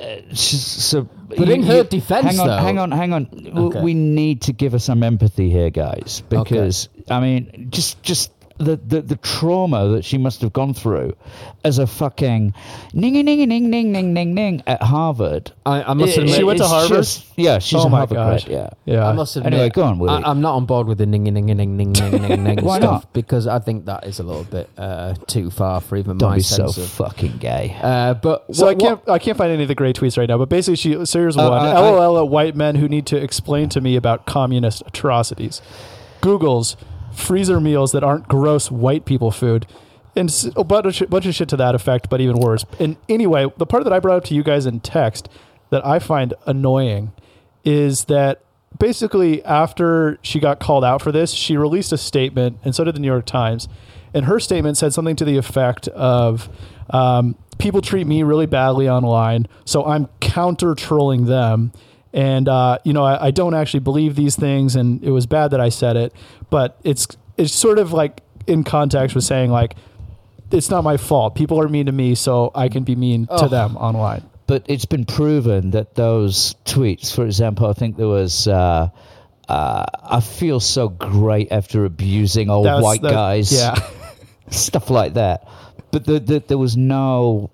uh, So, But in her defense, hang on, though- hang on, hang on. Okay. We need to give her some empathy here, guys, because I mean, just just the, the, the trauma that she must have gone through as a fucking ning ning ning ning ning ning ning at Harvard. I, I must admit, she went to Harvard. Just, yeah, she's oh a Harvard grad. Yeah, yeah. I must admit, anyway, go on. Willie. I, am not on board with the ning ning ning ning ning ning ning stuff not? because I think that is a little bit uh, too far for even Don't my be sense so of fucking gay. Uh, but so what, I can't what, I can't find any of the great tweets right now. But basically, she so here's uh, one: I, LOL white men who need to explain to me about communist atrocities. Google's freezer meals that aren't gross white people food. And a bunch of, bunch of shit to that effect, but even worse. And anyway, the part that I brought up to you guys in text that I find annoying is that basically after she got called out for this, she released a statement, and so did the New York Times. And her statement said something to the effect of um, People treat me really badly online, so I'm counter trolling them. And, uh, you know, I, I don't actually believe these things, and it was bad that I said it. But it's, it's sort of like in context with saying, like, it's not my fault. People are mean to me, so I can be mean to them online. but it's been proven that those tweets, for example, I think there was. Uh, uh, I feel so great after abusing old white that- guys, Yeah. *laughs* stuff like that. But the, the, there was no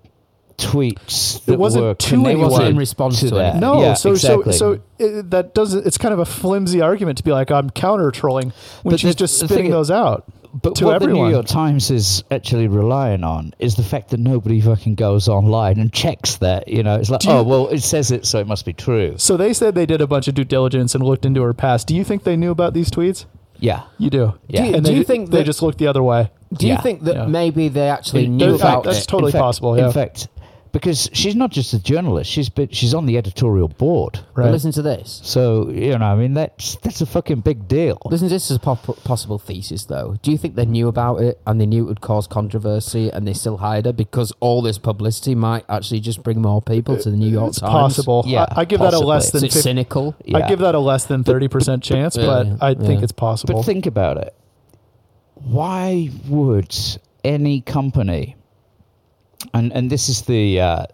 tweets that wasn't were to connected anyone. It wasn't in response to that. it. No, yeah, so exactly. so so it, that doesn't. It's kind of a flimsy argument to be like I'm counter trolling when But she's the- just spitting thing- those out But to what everyone. the New York Times is actually relying on is the fact that nobody fucking goes online and checks that. You know, it's like, Do you- oh well, it says it, so it must be true. so they said they did a bunch of due diligence and looked into her past. Do you think they knew about these tweets? Yeah. You do. Yeah. Do you- And do they, you think they that- just looked the other way? Do you Yeah. think that Yeah. maybe they actually In- knew in fact, about that's it? That's totally in fact, possible, yeah. In fact, because she's not just a journalist; she's been, she's on the editorial board. But listen to this. So you know, I mean, that's that's a fucking big deal. Listen to this as a pop- possible thesis, though. Do you think they knew about it and they knew it would cause controversy and they still hired her because all this publicity might actually just bring more people to the New York It's Times? possible. Yeah, I, I give that a less than. it 50, cynical? I give that a less than thirty percent chance, but yeah, I think yeah. it's possible. But think about it. Why would any company, and and this is the, uh,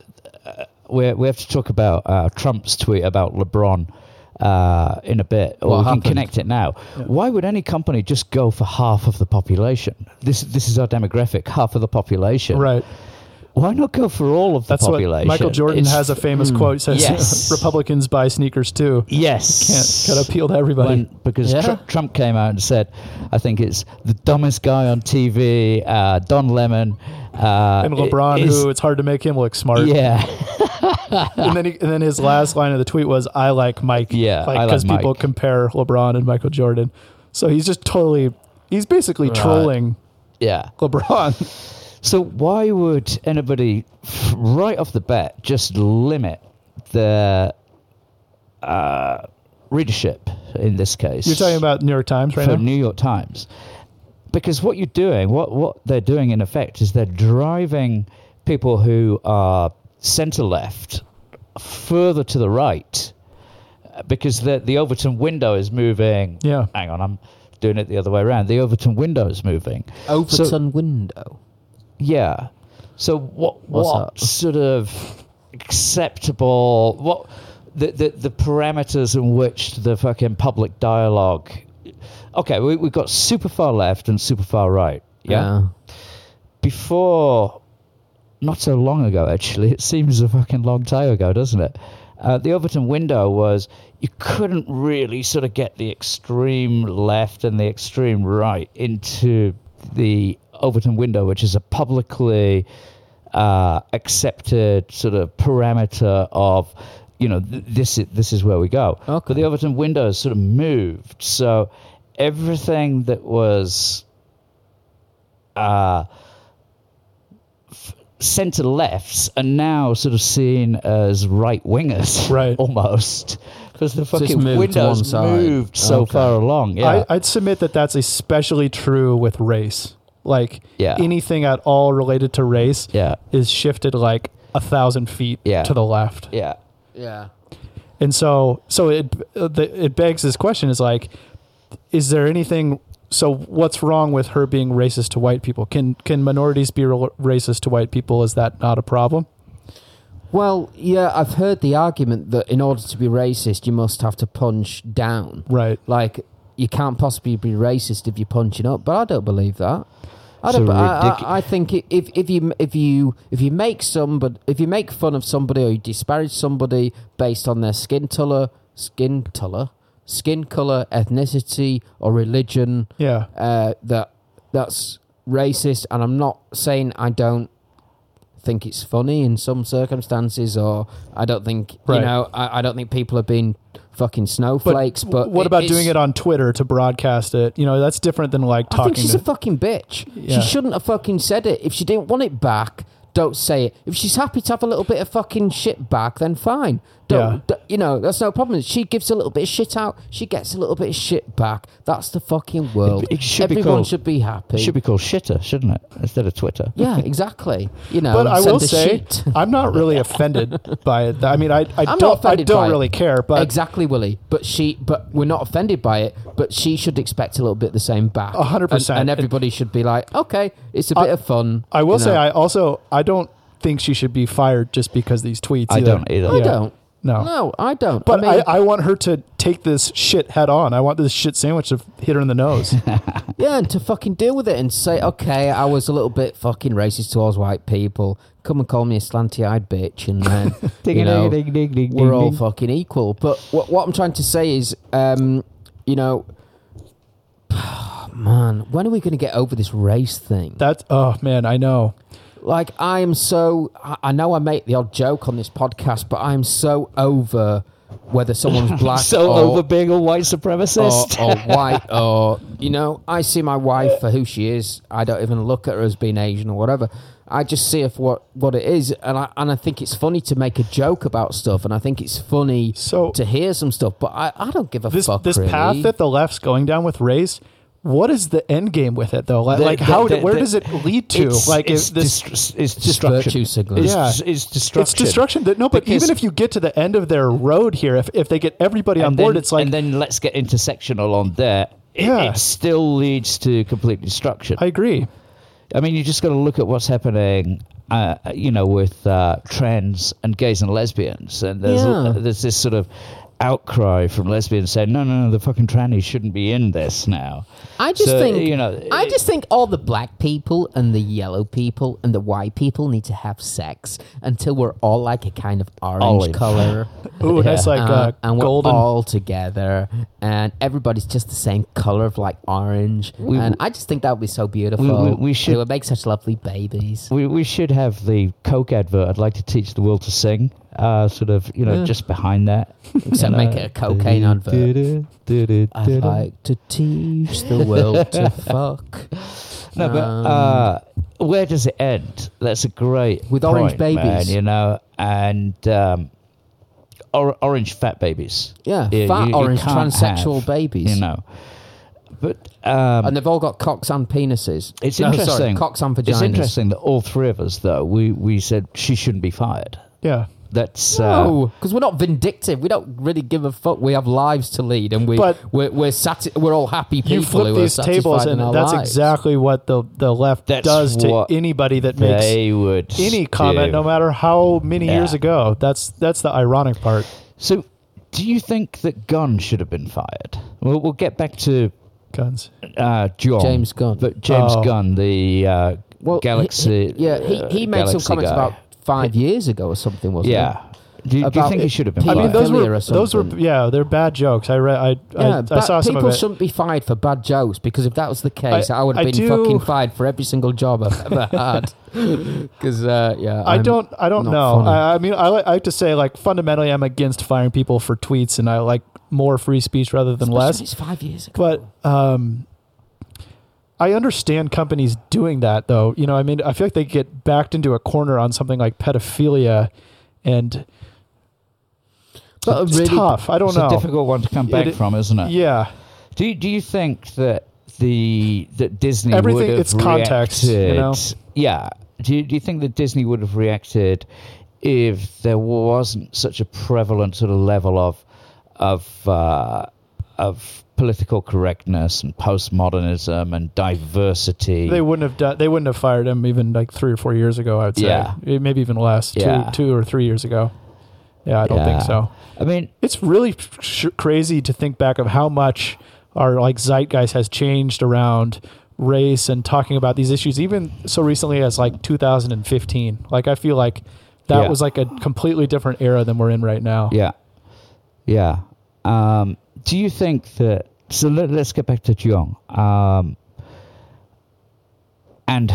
uh, we we have to talk about uh, Trump's tweet about LeBron uh, in a bit, or What we happened? can connect it now. Why would any company just go for half of the population? This this is our demographic, half of the population. right. Why not go for all of the That's what population? Michael Jordan It's- has a famous quote. Says Yes. *laughs* Republicans buy sneakers too. Yes. Can't, gotta appeal to everybody. when, because Yeah. Tr- Trump came out and said, I think it's the dumbest guy on TV, uh, Don Lemon. Uh, and LeBron, is- who it's hard to make him look smart. Yeah. *laughs* and then he, and then his last line of the tweet was, "I like Mike." Yeah, I like because people Mike. compare LeBron and Michael Jordan. So he's just totally, he's basically Right. trolling yeah. LeBron. *laughs* *laughs* So why would anybody, right off the bat, just limit the uh, readership in this case. You're talking about New York Times right for now. New York Times. Because what you're doing, what, what they're doing in effect is they're driving people who are centre left further to the right because the, the Overton window is moving. Yeah. Hang on, I'm doing it the other way around. The Overton window is moving. Overton So- window. yeah. So what What's what that? sort of acceptable what the, the the parameters in which the fucking public dialogue Okay, we we've got super far left and super far right. Yeah. Before not so long ago actually, *laughs* it seems a fucking long time ago, doesn't it? Uh, the Overton window was you couldn't really sort of get the extreme left and the extreme right into the Overton window, which is a publicly uh, accepted sort of parameter of, you know, th- this is, this is where we go. Okay. But the Overton window has sort of moved, so everything that was uh, centre lefts are now sort of seen as right wingers, Right. *laughs* Almost because the it's fucking moved windows moved so Okay. far along. Yeah, I, I'd submit that that's especially true with race. Like Yeah. anything at all related to race yeah, is shifted like a thousand feet Yeah. to the left. yeah. Yeah. And so, so it uh, it begs this question: is like, is there anything? So, what's wrong with her being racist to white people? Can can minorities be racist to white people? Is that not a problem? Well, yeah, I've heard the argument that in order to be racist, you must have to punch down. Right. Like, you can't possibly be racist if you're punching up, but I don't believe that. I don't. a I, ridic- I, I think if if you if you if you make somebody if you make fun of somebody or you disparage somebody based on their skin color, skin color, skin color, ethnicity, or religion, Yeah. uh, that that's racist. And I'm not saying I don't think it's funny in some circumstances, or I don't think Right. you know I, I don't think people have been fucking snowflakes. But, what it- about doing it on Twitter to broadcast it? You know, that's different than like I talking. think she's to, a fucking bitch. Yeah. She shouldn't have fucking said it. If she didn't want it back, don't say it. If she's happy to have a little bit of fucking shit back, then fine. Don't, Yeah. d- you know, that's no problem. She gives a little bit of shit out. She gets a little bit of shit back. That's the fucking world. It- it should be Everyone called- should be happy. It should be called shitter, shouldn't it? Instead of Twitter. yeah, exactly. You know, but I will a say, shit. *laughs* I'm not really offended by it. I mean, I, I I'm don't, I don't it. really care. But exactly, Willie. But she, but we're not offended by it. But she should expect a little bit the same back. A hundred And- percent. And everybody should be like, okay, it's a I- bit of fun. I will you say, know. I also I don't think she should be fired just because of these tweets. I either. don't either. I Yeah. don't. No. No, I don't. But I mean, I, I want her to take this shit head on. I want this shit sandwich to hit her in the nose. *laughs* yeah, and to fucking deal with it and say, okay, I was a little bit fucking racist towards white people. Come and call me a slanty-eyed bitch, and then *laughs* you know we're all fucking equal. But what, what I'm trying to say is, um, you know, *sighs* man, when are we going to get over this race thing? That's oh man, I know. Like, I am so. I, I know I make the odd joke on this podcast, but I'm so over whether *laughs* someone's black so or, over being a white or, supremacist. or *laughs* white or you know i see my wife for who she is i don't even look at her as being asian or whatever i just see her for what, what it is and I, and I think it's funny to make a joke about stuff and i think it's funny So- to hear some stuff but i, I don't give a This fuck this really. path that the left's going down with race. What is the end game with it though? Like, The- like the- how? the- where does it lead to? It's, like it's, this. it's just destruction. It's, Yeah. it's destruction. it's destruction. No, but Because- even if you get to the end of their road here, if, if they get everybody on board, then, it's like and then let's get intersectional on there. It, Yeah. it still leads to complete destruction. I agree. I mean, you just got to look at what's happening, uh, you know, with uh, trans and gays and lesbians, and there's Yeah. there's this sort of outcry from lesbians saying, no, no, no, the fucking trannies shouldn't be in this now. I just So, think you know, I just think all the black people and the yellow people and the white people need to have sex until we're all like a kind of orange Olive. color. *laughs* Ooh, nice like uh, and we're golden. all together, and everybody's just the same color of like orange. We- and I just think that would be so beautiful. We- we- we should- It would make such lovely babies. We, we should have the Coke advert. I'd like to teach the world to sing. Uh, sort of, you know, Yeah. just behind that. Except You make it a cocaine advert. I'd like to teach the world to *laughs* fuck. No, but Um, uh, where does it end? That's a great With orange point, man, babies. you know. And um, or, orange fat babies. Yeah, You- fat you- you orange can't transsexual have, babies. You know, but um, and they've all got cocks and penises. it's No, interesting. Sorry, cocks and vaginas. It's interesting that all three of us, though, we we said she shouldn't be fired. Yeah. That's uh, No, because we're not vindictive. We don't really give a fuck. We have lives to lead, and we But- we're we're, sati- we're all happy people You flip who these satisfied tables, and that's lives. exactly what the the left That's does to anybody that makes would any comment, do. no matter how many years ago. That's that's the ironic part. So, do you think that Gunn should have been fired? Well, we'll get back to Guns. uh, John. James Gunn. But James Oh. Gunn, the uh, Well, Galaxy. he- yeah, he, uh, he made some comments guy. about five years ago or something, wasn't Yeah. Do you, do you About think he it- should have been I I fired? mean, those Familiar were or those were something. yeah, they're bad jokes. I read. I? Yeah, I, I but saw some people of it. shouldn't be fired for bad jokes because if that was the case, I, I- would have I been do- fucking fired for every single job I've ever *laughs* had. Because uh, yeah, I I'm don't. I don't not know. funny. I, I mean, I, li- I like to say like fundamentally, I'm against firing people for tweets, and I like more free speech rather than Especially less. It's five years ago. But um, I understand companies doing that, though. You know, I mean, I feel like they get backed into a corner on something like pedophilia, and But it's really- tough. I don't it's know. It's a difficult one to come back It- from, isn't it? yeah, Do you, Do you think that the that Disney Everything- would have it's context, reacted? you know? Yeah. Do you, Do you think that Disney would have reacted if there wasn't such a prevalent sort of level of of uh, of political correctness and postmodernism and diversity? they wouldn't have done. They wouldn't have fired him even like three or four years ago. I'd say, Yeah. Maybe even less. Yeah. Two, two or three years ago. Yeah, I don't Yeah. think so. I mean, It's really sh- crazy to think back of how much our like zeitgeist has changed around race and talking about these issues, even so recently as like 2015. Like I feel like that Yeah. was like a completely different era than we're in right now. Yeah. Yeah. Um, do you think that? So let, us get back to Jeong. Um, and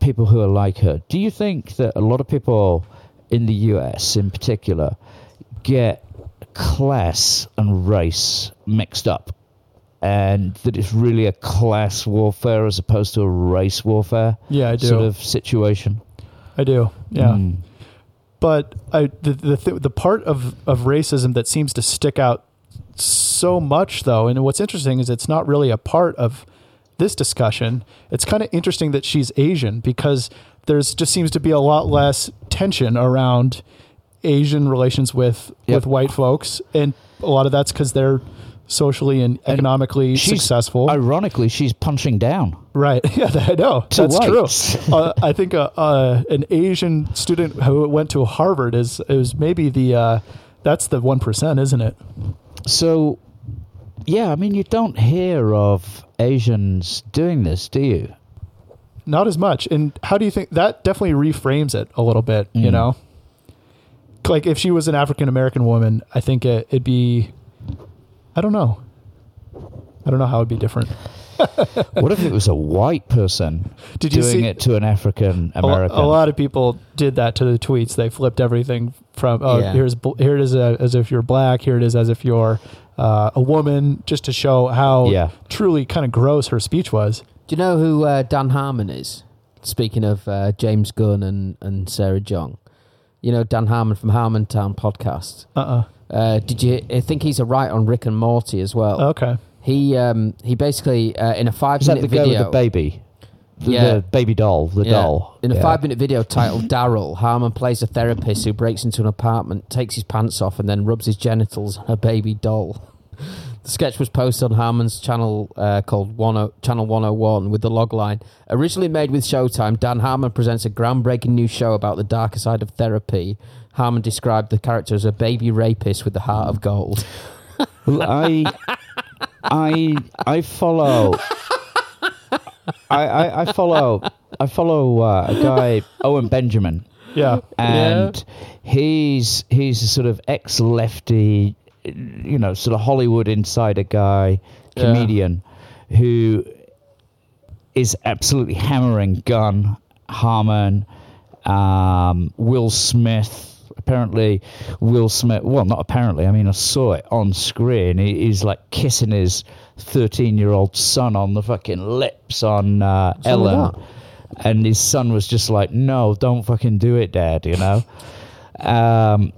people who are like her. Do you think that a lot of people in the US, in particular, get class and race mixed up? And that it's really a class warfare as opposed to a race warfare Yeah, I do. sort of situation? I do. Yeah. Mm. But I the the th- the part of of racism that seems to stick out so much though, and what's interesting is it's not really a part of this discussion. It's kind of interesting that she's Asian because there's just seems to be a lot less tension around Asian relations with Yep. with white folks, and a lot of that's because they're socially and economically She's- successful. Ironically, she's punching down. Right. *laughs* Yeah, I know. To That's true. *laughs* uh, I think uh, uh, an Asian student who went to Harvard is is maybe the uh, that's the one percent, isn't it? So, yeah, I mean, you don't hear of Asians doing this, do you? Not as much. And how do you think that definitely reframes it a little bit? You Mm. know, like if she was an African American woman, I think it, it'd be. I don't know. I don't know how it'd be different. *laughs* What if it was a white person Did you doing see- it to an African American? A, lot of people did that to the tweets. They flipped everything from oh Yeah. here's here it is uh, as if you're black, here it is as if you're uh, a woman, just to show how Yeah. truly kind of gross her speech was. Do you know who uh, Dan Harmon is? Speaking of uh, James Gunn and, and Sarah Jeong, you know Dan Harmon from Harmontown podcast. Uh uh Uh, did you? I think he's a writer on Rick and Morty as well. Okay. He um, he basically uh, in a five Is that minute the guy video. with the baby? The, Yeah. the baby doll, the Yeah. doll. In a Yeah. five minute video titled *laughs* Daryl, Harmon plays a therapist who breaks into an apartment, takes his pants off, and then rubs his genitals on a baby doll. *laughs* The sketch was posted on Harmon's channel uh, called 10, Channel 101 with the logline Originally made with Showtime, Dan Harmon presents a groundbreaking new show about the darker side of therapy. Harmon described the character as a baby rapist with the heart of gold. Well, I, I, I follow. I, I, I follow. I follow uh, a guy, Owen Benjamin, Yeah. and he's he's a sort of ex-lefty, you know, sort of Hollywood insider guy, Yeah. comedian, who is absolutely hammering Gunn, Harmon, um, Will Smith. Apparently, Will Smith. Well, not apparently. I mean, I saw it on screen. He, he's like kissing his thirteen-year-old son on the fucking lips on uh, What's wrong Ellen, and his son was just like, "No, don't fucking do it, Dad." You know. Um,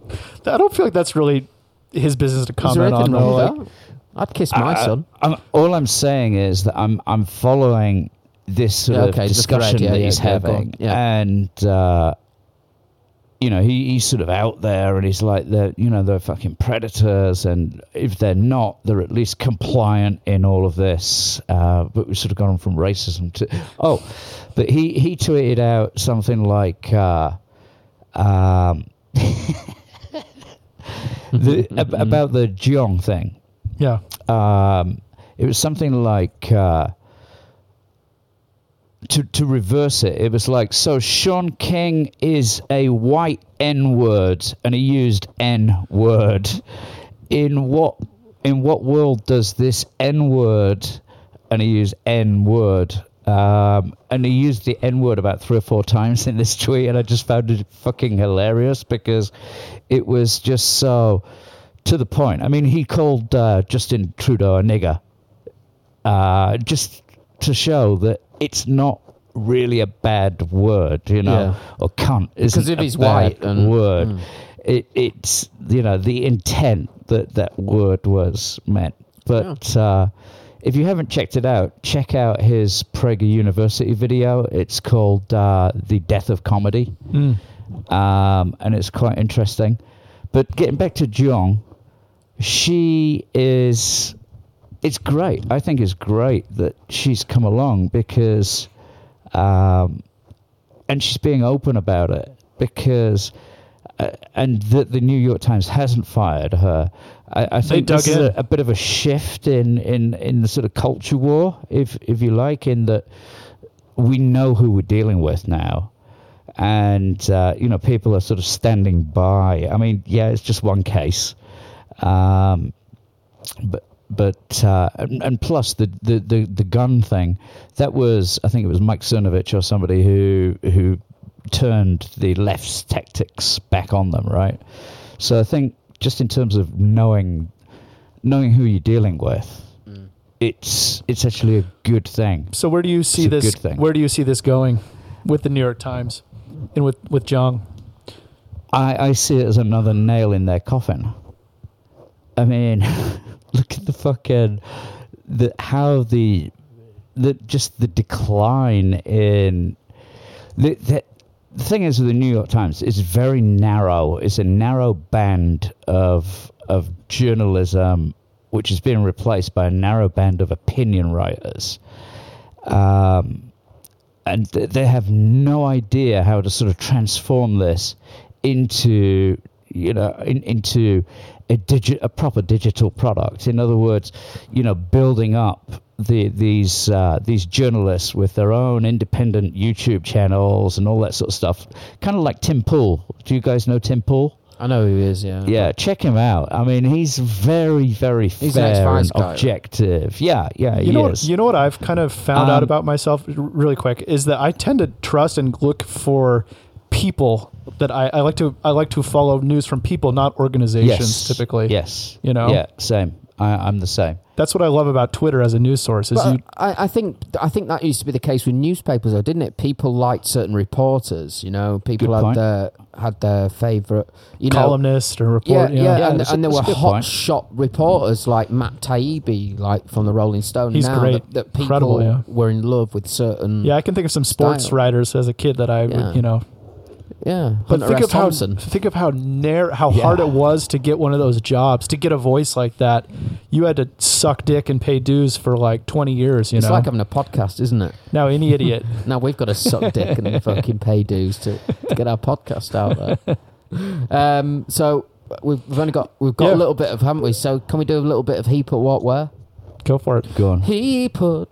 I don't feel like that's really his business to Is there comment on. wrong though, like- that? I'd kiss my I- son. I'm, all I'm saying is that I'm I'm following this sort Yeah, of okay, the discussion thread, yeah, that yeah, he's yeah, having, yeah. and uh, you know he, he's sort of out there, and he's like they're you know they're fucking predators, and if they're not, they're at least compliant in all of this. Uh, but we've sort of gone from racism to oh, but he he tweeted out something like. Uh, um, *laughs* the, ab- about the Jeong thing yeah. um, it was something like uh, to to reverse it. It was like so. Shaun King is a white N word, and he used N word. In what in what world does this N word? And he used N word. Um, and he used the N word about three or four times in this tweet, and I just found it fucking hilarious because it was just so to the point. I mean, he called uh, Justin Trudeau a nigger, uh, just to show that it's not really a bad word, you know, Yeah. or cunt isn't if a he's bad white and- word. It, it's you know the intent that that word was meant. But uh, if you haven't checked it out, check out his Prager University video. It's called uh, "The Death of Comedy." Mm. um, and it's quite interesting. But getting back to Jeong, she is. It's great. I think it's great that she's come along because, um, and she's being open about it because, uh, and that the New York Times hasn't fired her. I, I think this is a, a bit of a shift in, in, in the sort of culture war, if if you like, in that we know who we're dealing with now and uh, you know people are sort of standing by. I mean, yeah, it's just one case, um, but but uh, and, and plus the, the the the gun thing that was I think it was Mike Cernovich or somebody who who turned the left's tactics back on them, right? So I think just in terms of knowing knowing who you're dealing with. It's it's actually a good thing. So where do you see a this? good thing. Where do you see this going with the New York Times and with with Jeong? I, I see it as another nail in their coffin. I mean, *laughs* *laughs* look at the fucking the how the the just the decline in the, the the thing is with the New York Times it's very narrow. It's a narrow band of of journalism which is being replaced by a narrow band of opinion writers. Um, and th- they have no idea how to sort of transform this into you know in, into a digi- a proper digital product in other words you know building up the these uh, these journalists with their own independent YouTube channels and all that sort of stuff kind of like Tim Pool do you guys know Tim Pool I know who he is. Yeah. yeah, check him out. I mean, he's very, very He's fair and guy, objective. Yeah, yeah, You he know, what, is. you know what I've kind of found out Um, about myself r- really quick is that I tend to trust and look for people that I, I like to I like to follow news from people, not organizations. yes, Typically, Yes, You know? Yeah, same. I, I'm the same. that's what I love about Twitter as a news source. Is But you I, I think I think that used to be the case with newspapers, though, didn't it? People liked certain reporters. You know, people had point. their had their favorite. You know, columnist or Yeah, report. yeah, yeah. and, that's a- and there were that's a good hot point. shot reporters like Matt Taibbi, like from the Rolling Stone. He's now great. That, that people Incredible, yeah. were in love with certain. Yeah, I can think of some sports Style. writers as a kid that I Yeah. would, you know. Yeah. But think of how Thompson. think of how narrow, how Yeah. hard it was to get one of those jobs, to get a voice like that. You had to suck dick and pay dues for like twenty years. You it's know. like having a podcast, isn't it? now any idiot. *laughs* Now we've got to suck dick and *laughs* fucking pay dues to, to get our podcast out there. Um, so we've, we've only got we've got Yeah. a little bit of, haven't we? So can we do a little bit of he put what where? Go for it. Go on. He put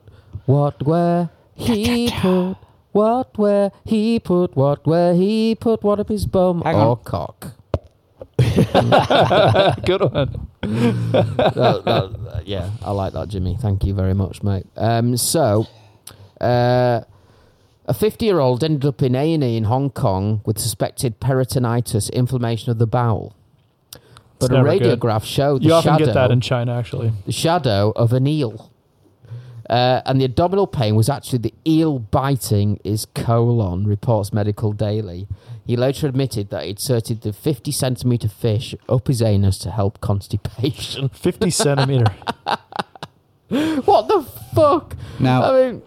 what where he put what where he put what where he put what up his bum Hang or on. cock. *laughs* Good one. *laughs* That- that- yeah, I like that, Jimmy. Thank you very much, mate. Um, so, uh, a 50-year-old ended up in A&E in Hong Kong with suspected peritonitis, inflammation of the bowel. But a never good. radiograph showed You often shadow, get that in China, actually. the shadow of an eel. Uh, and the abdominal pain was actually the eel biting his colon, reports Medical Daily. He later admitted that he inserted the 50 centimetre fish up his anus to help constipation. *laughs* 50 centimeter. what the fuck? Now- I mean,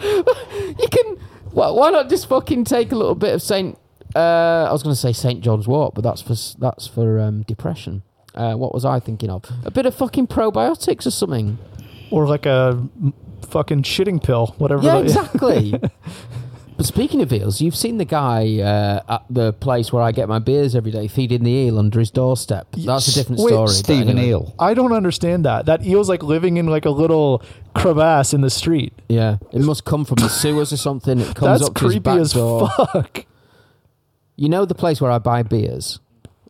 you can. Why, why not just fucking take a little bit of Saint? Uh, I was going to say Saint John's Wort, but that's for that's for um, depression. Uh, what was I thinking of? A bit of fucking probiotics or something. or like a fucking shitting pill, whatever. Yeah, exactly. *laughs* but speaking of eels, you've seen the guy uh, at the place where I get my beers every day feeding the eel under his doorstep. That's a different Wait, story. Stephen anyway. Eel. I don't understand that. That eel's like living in like a little crevasse in the street. Yeah, it must come from the sewers or something. It comes That's up to his creepy back as door. fuck. You know the place where I buy beers.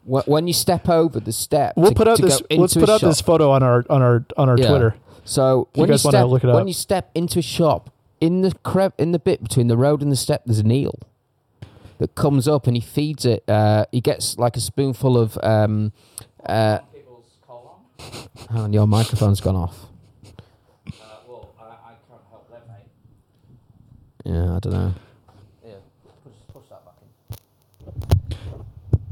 Wh- When you step over the step, We'll to- put out to this. Let's put out shop. this photo on our on our on our Yeah. Twitter. So you when you, guys wanna step look it when you step into a shop in the cre- in the bit between the road and the step, there's an eel that comes up and he feeds it. Uh, he gets like a spoonful of. Um, uh, *laughs* hang on, your microphone's gone off. Yeah, I don't know.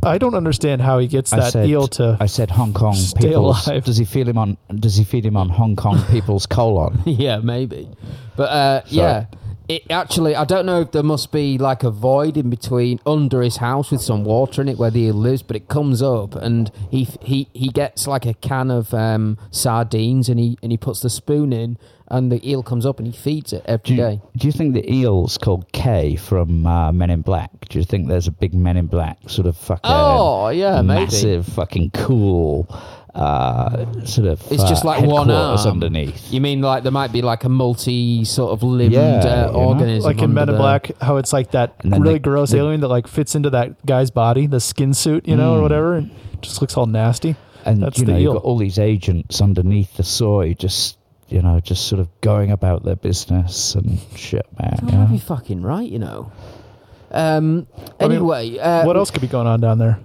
I don't understand how he gets that said, eel to. I said Hong Kong stay people's. alive. Does he feel him on? Does he feed him on Hong Kong *laughs* people's colon? *laughs* yeah, maybe. But uh, yeah, it actually, I don't know if there must be like a void in between under his house with some water in it where the eel lives, but it comes up and he he he gets like a can of um, sardines and he and he puts the spoon in and the eel comes up and he feeds it every Do day. you, do you think the eel's called K from uh, Men in Black? Do you think there's a big Men in Black sort of fucking Oh, yeah, maybe. massive fucking cool uh, sort of It's just uh, like one arm. underneath? You mean like there might be like a multi sort of limbed Yeah, uh, you know? organism, like in under Men in Black, how it's like that really the- gross the- alien that like fits into that guy's body, the skin suit, you know, or Mm. whatever, and just looks all nasty. and That's you know you've got all these agents underneath the soy, just you know, just sort of going about their business and shit, man. That you might know? be fucking right, you know. Um. I mean, Anyway, uh, what else could be going on down there?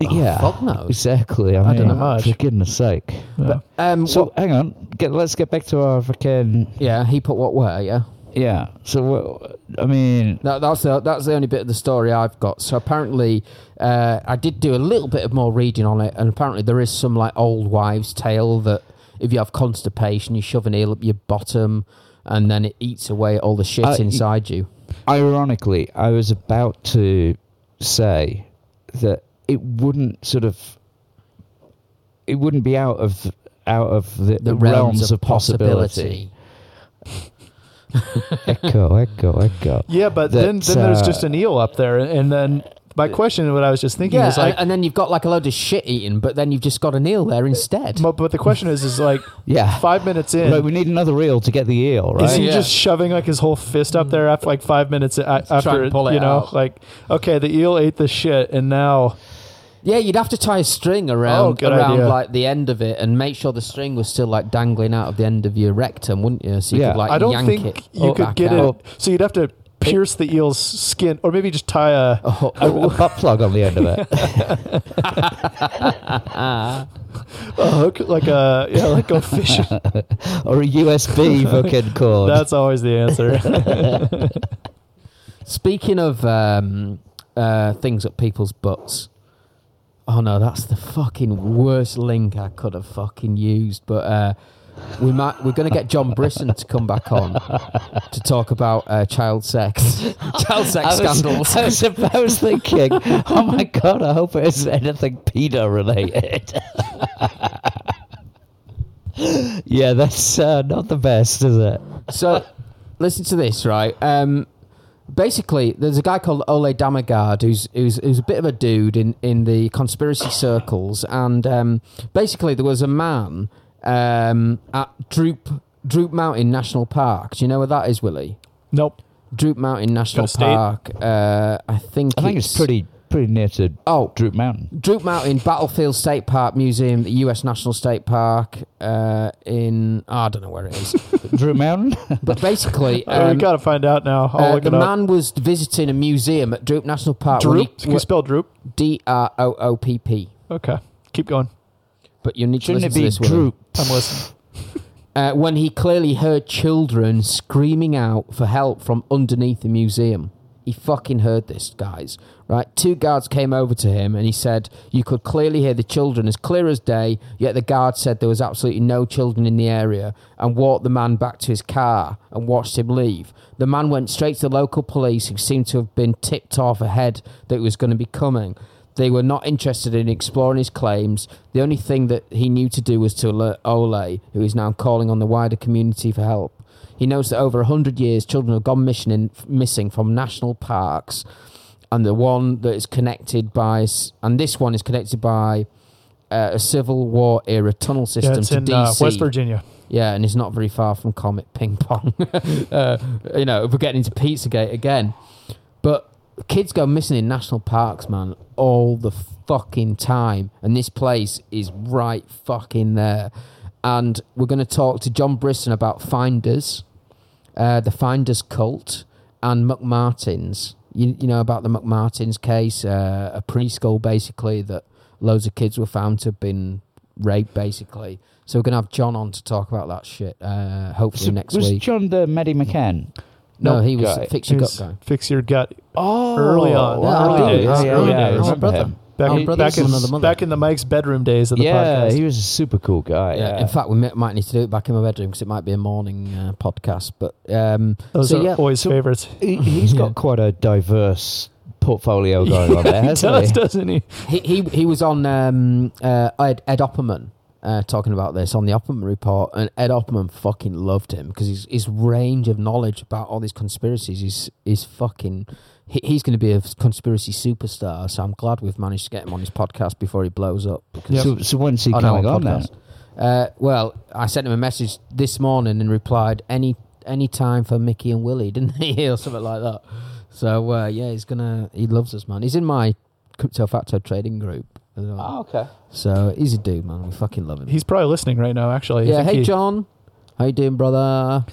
yeah, fuck knows. exactly. I, I mean, don't know much. For goodness sake. Yeah. Um. So what- hang on, get, let's get back to our freaking yeah, he put what where? Yeah. yeah. So I mean, That, that's the that's the only bit of the story I've got. So apparently, uh, I did do a little bit of more reading on it, and apparently there is some like old wives' tale that if you have constipation, you shove an eel up your bottom, and then it eats away all the shit Uh, inside you. ironically, I was about to say that it wouldn't sort of it wouldn't be out of out of the, The realms, realms, of possibility. *laughs* echo, echo, echo. Yeah, but then, That, then there's uh, just an eel up there, and then my question, what I was just thinking, Yeah, is like, and, and then you've got like a load of shit eating, but then you've just got an eel there instead. but, but the question is, is like *laughs* Yeah. five minutes in, Like we need another eel to get the eel, right? is he Yeah. just shoving like his whole fist up there after like five minutes a- after trying pull it you know, out. like okay, the eel ate the shit, and now Yeah, you'd have to tie a string Oh, around good around idea. like the end of it and make sure the string was still like dangling out of the end of your rectum, wouldn't you? So you Yeah. could like I don't yank think it. you could back get out. it. So you'd have to pierce the eel's skin, or maybe just tie a, Oh, a, a *laughs* butt plug on the end of it. a like a yeah, like go fishing. *laughs* or a USB fucking cord. That's always the answer. *laughs* Speaking of um, uh, things up people's butts. Oh no, that's the fucking worst link I could have fucking used. But uh, we might we're going to get John Brisson to come back on to talk about uh, child sex, *laughs* child sex I was, scandals. I was, I was thinking, oh my god, I hope it isn't anything pedo related. *laughs* yeah, that's uh, not the best, is it? So, listen to this, right? Um, basically, there's a guy called Ole Dammegard who's who's who's a bit of a dude in in the conspiracy circles, and um, basically there was a man um, at Droop Droop Mountain National Park. Do you know where that is, Willie? nope. Droop Mountain National state? Park. Uh, I think I think it's pretty pretty near to Oh, Droop Mountain. Droop Mountain Battlefield State Park Museum, the U.S. National State Park uh, in oh, I don't know where it is, *laughs* Droop Mountain? but basically, Oh, *laughs* we um, gotta find out now. I'll Uh, look the it up. man was visiting a museum at Droop National Park. when Droop. he- Can you spell droop? D R O O P P. Okay, keep going. But you need to Shouldn't listen it to be this. Willie. droop? I'm listening. Uh, when he clearly heard children screaming out for help from underneath the museum. He fucking heard this, guys. Right? Two guards came over to him and he said, You could clearly hear the children as clear as day, yet the guard said there was absolutely no children in the area and walked the man back to his car and watched him leave. The man went straight to the local police, who seemed to have been tipped off ahead that he was going to be coming. They were not interested in exploring his claims. The only thing that he knew to do was to alert Ole, who is now calling on the wider community for help. He knows that over 100 years, children have gone missing, in, missing from national parks, and the one that is connected by, and this one is connected by uh, a Civil War era tunnel Yeah, system it's to in DC. uh, West Virginia. Yeah, and it's not very far from Comet Ping Pong. *laughs* uh, you know, we're getting into Pizzagate again. But kids go missing in national parks, man, all the fucking time. And this place is right fucking there. And we're going to talk to John Brisson about Finders, uh, the Finders cult, and McMartins. You, you know about the McMartins case, uh, a preschool basically that loads of kids were found to have been raped, basically. So we're going to have John on to talk about that shit, uh, hopefully So next was week. John the Maddie McCann? No, Nope he was guy. Fix Your Gut guy. fix your gut. Oh, Early on. Yeah, I early do. days, Yeah, yeah, early yeah. days. My brother. him. Back, Our in, back, in, back in the Mike's bedroom days of the Yeah, podcast. he was a super cool guy. Yeah. Yeah, In fact, we mi- might need to do it back in my bedroom because it might be a morning uh, podcast. But um, Those so are yeah, always So- favorites. he, he's *laughs* Yeah. got quite a diverse portfolio *laughs* going on there, he hasn't does, he? doesn't he? he, he he was on um, uh, Ed, Ed Opperman uh, talking about this on the Opperman report, and Ed Opperman fucking loved him because his his range of knowledge about all these conspiracies is is fucking. He, he's going to be a conspiracy superstar, so I'm glad we've managed to get him on his podcast before he blows up. Yep. So, so when's he coming on podcast. Uh, well, I sent him a message this morning and replied any any time for Mickey and Willie, *laughs* didn't he, or something like that. So uh, yeah, he's gonna. He loves us, man. He's in my crypto facto trading group. As well. Oh, okay. So he's a dude, man. We fucking love him. He's probably listening right now, actually. I yeah. think Hey, he- John. How you doing, brother?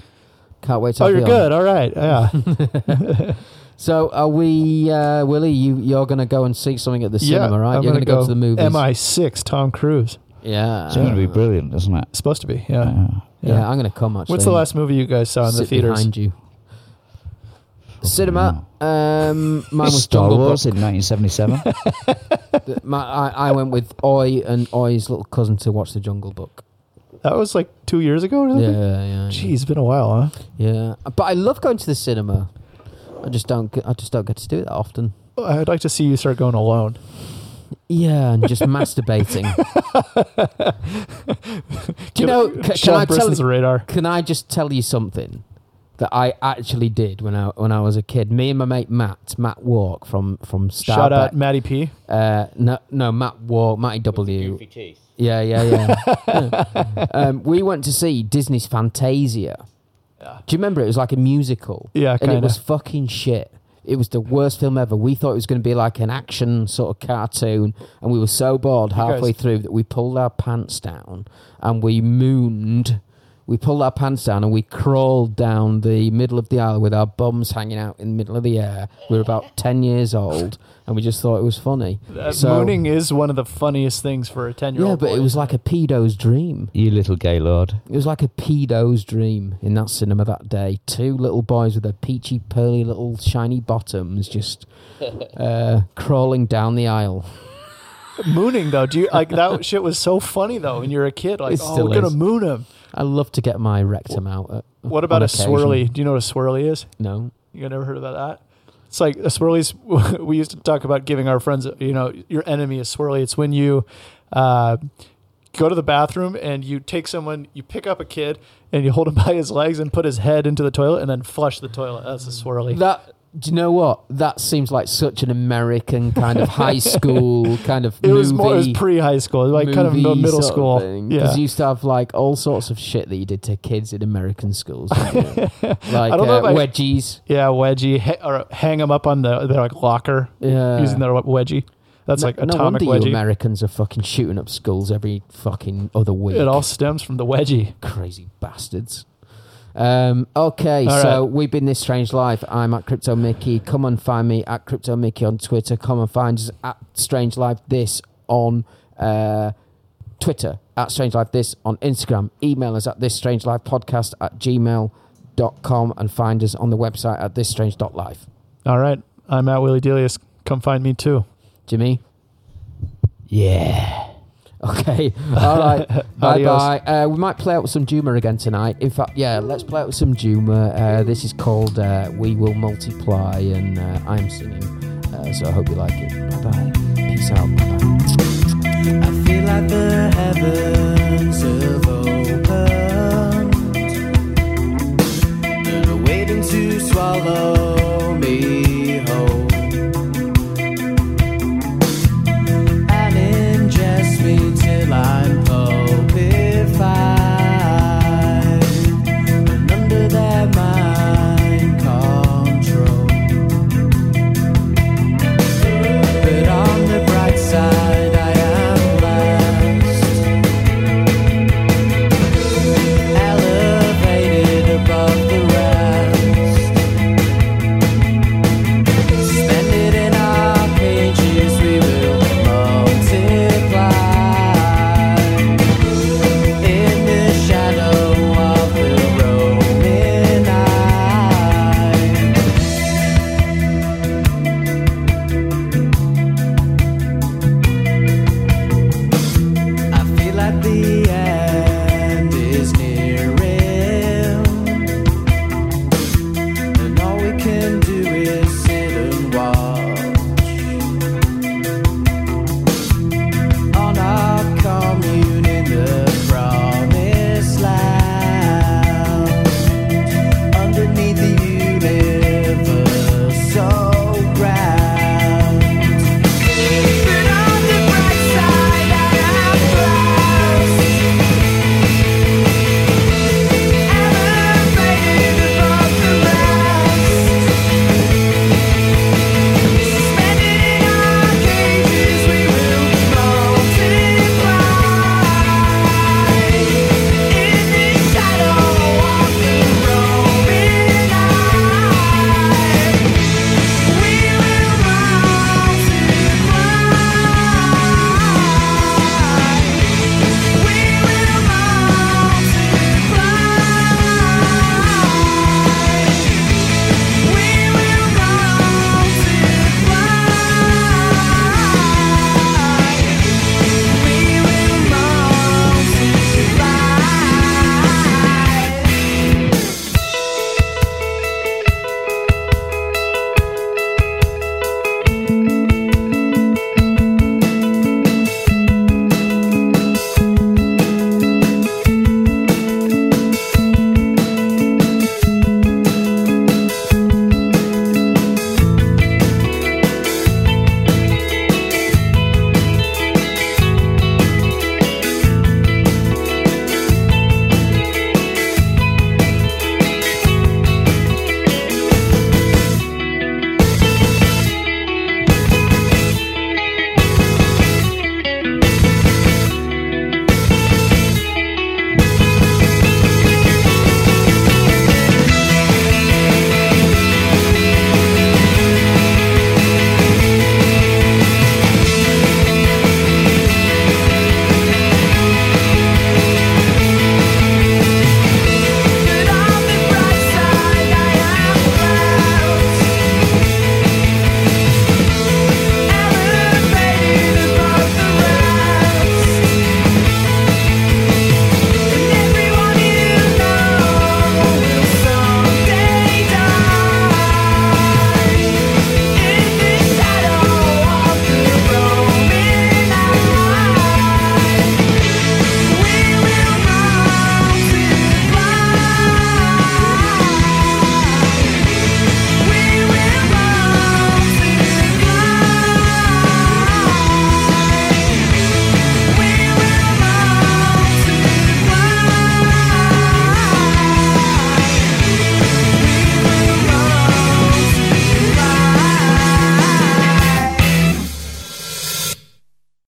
Can't wait to Oh, have you're you on. good. All right. Yeah. *laughs* *laughs* So are we, uh, Willie? You you're gonna go and see something at the yeah. cinema, right? I'm you're gonna gonna go, to the movies. MI6, Tom Cruise. Yeah. It's going to be brilliant, isn't it? It's supposed to be. Yeah. Yeah. Yeah, I'm gonna come. Actually, What's the last movie you guys saw in the sit theaters? behind you. Cinema. Um, mine was Star Jungle Wars Book. in 1977. *laughs* My, I, I went with Oi and Oi's little cousin to watch the Jungle Book. That was like two years ago or Yeah, something? yeah, yeah. Jeez, it's been a while, huh? Yeah, but I love going to the cinema. I just don't. Get, I just don't get to do it that often. I'd like to see you start going alone. Yeah, and just *laughs* masturbating. do you know? Can, can I tell you? radar. Can I just tell you something that I actually did when I when I was a kid? Me and my mate Matt, Matt Walk from from Starbucks. Shout out Matty P. Uh, no, no, Matt Walk, Matty W. Yeah, yeah, yeah. *laughs* *laughs* um, we went to see Disney's Fantasia. Yeah. Do you remember? It was like a musical. Yeah, and kinda. it was fucking shit. It was the worst film ever. We thought it was going to be like an action sort of cartoon, and we were so bored halfway through that we pulled our pants down and we mooned. We pulled our pants down and we crawled down the middle of the aisle with our bums hanging out in the middle of the air. We were about *laughs* ten years old, and we just thought it was funny. That So- mooning is one of the funniest things for a 10 year old. Yeah, but it was like a pedo's dream. you little gay lord. It was like a pedo's dream in that cinema that day. Two little boys with their peachy, pearly little shiny bottoms just *laughs* uh, crawling down the aisle. Mooning, though. Do you like that shit was so funny, though, when you're a kid? Like, It oh, still we're is. moon him. I love to get my rectum out. At, What about on a occasion. swirly? Do you know what a swirly is? No. You never heard about that? It's like a swirly's. *laughs* We used to talk about giving our friends, you know, your enemy a swirly. It's when you uh, go to the bathroom and you take someone, you pick up a kid and you hold him *laughs* by his legs and put his head into the toilet and then flush the toilet. That's a swirly. That. Do you know what? That seems like such an American kind of high *laughs* school kind of it was more. It was pre high school, like kind of middle school. thing. yeah. Because you used to have like all sorts of shit that you did to kids in American schools. like *laughs* I don't know uh, I- wedgies. Yeah, wedgie, ha- or hang them up on the their like locker Yeah. using their wedgie. That's no, like no atomic wonder wedgie. you Americans are fucking shooting up schools every fucking other week. it all stems from the wedgie. crazy bastards. Um, okay, All so right. we've been this strange life. I'm at Crypto Mickey. Come and find me at Crypto Mickey on Twitter. Come and find us at Strange Life. This on uh, Twitter at Strange Life This, on Instagram, email us at this strange life podcast at gmail.com and find us on the website at thisstrange.life. All right. I'm at Willie Delius. Come find me too. Jimmy? Yeah. *laughs* Okay. All right. *laughs* bye bye. Uh, we might play out with some Juma again tonight. In fact, yeah, let's play out with some Juma. Uh, this is called uh, We Will Multiply, and uh, I'm singing. Uh, so I hope you like it. Bye bye. Peace out. Bye bye. I feel like the heavens have opened and are waiting to swallow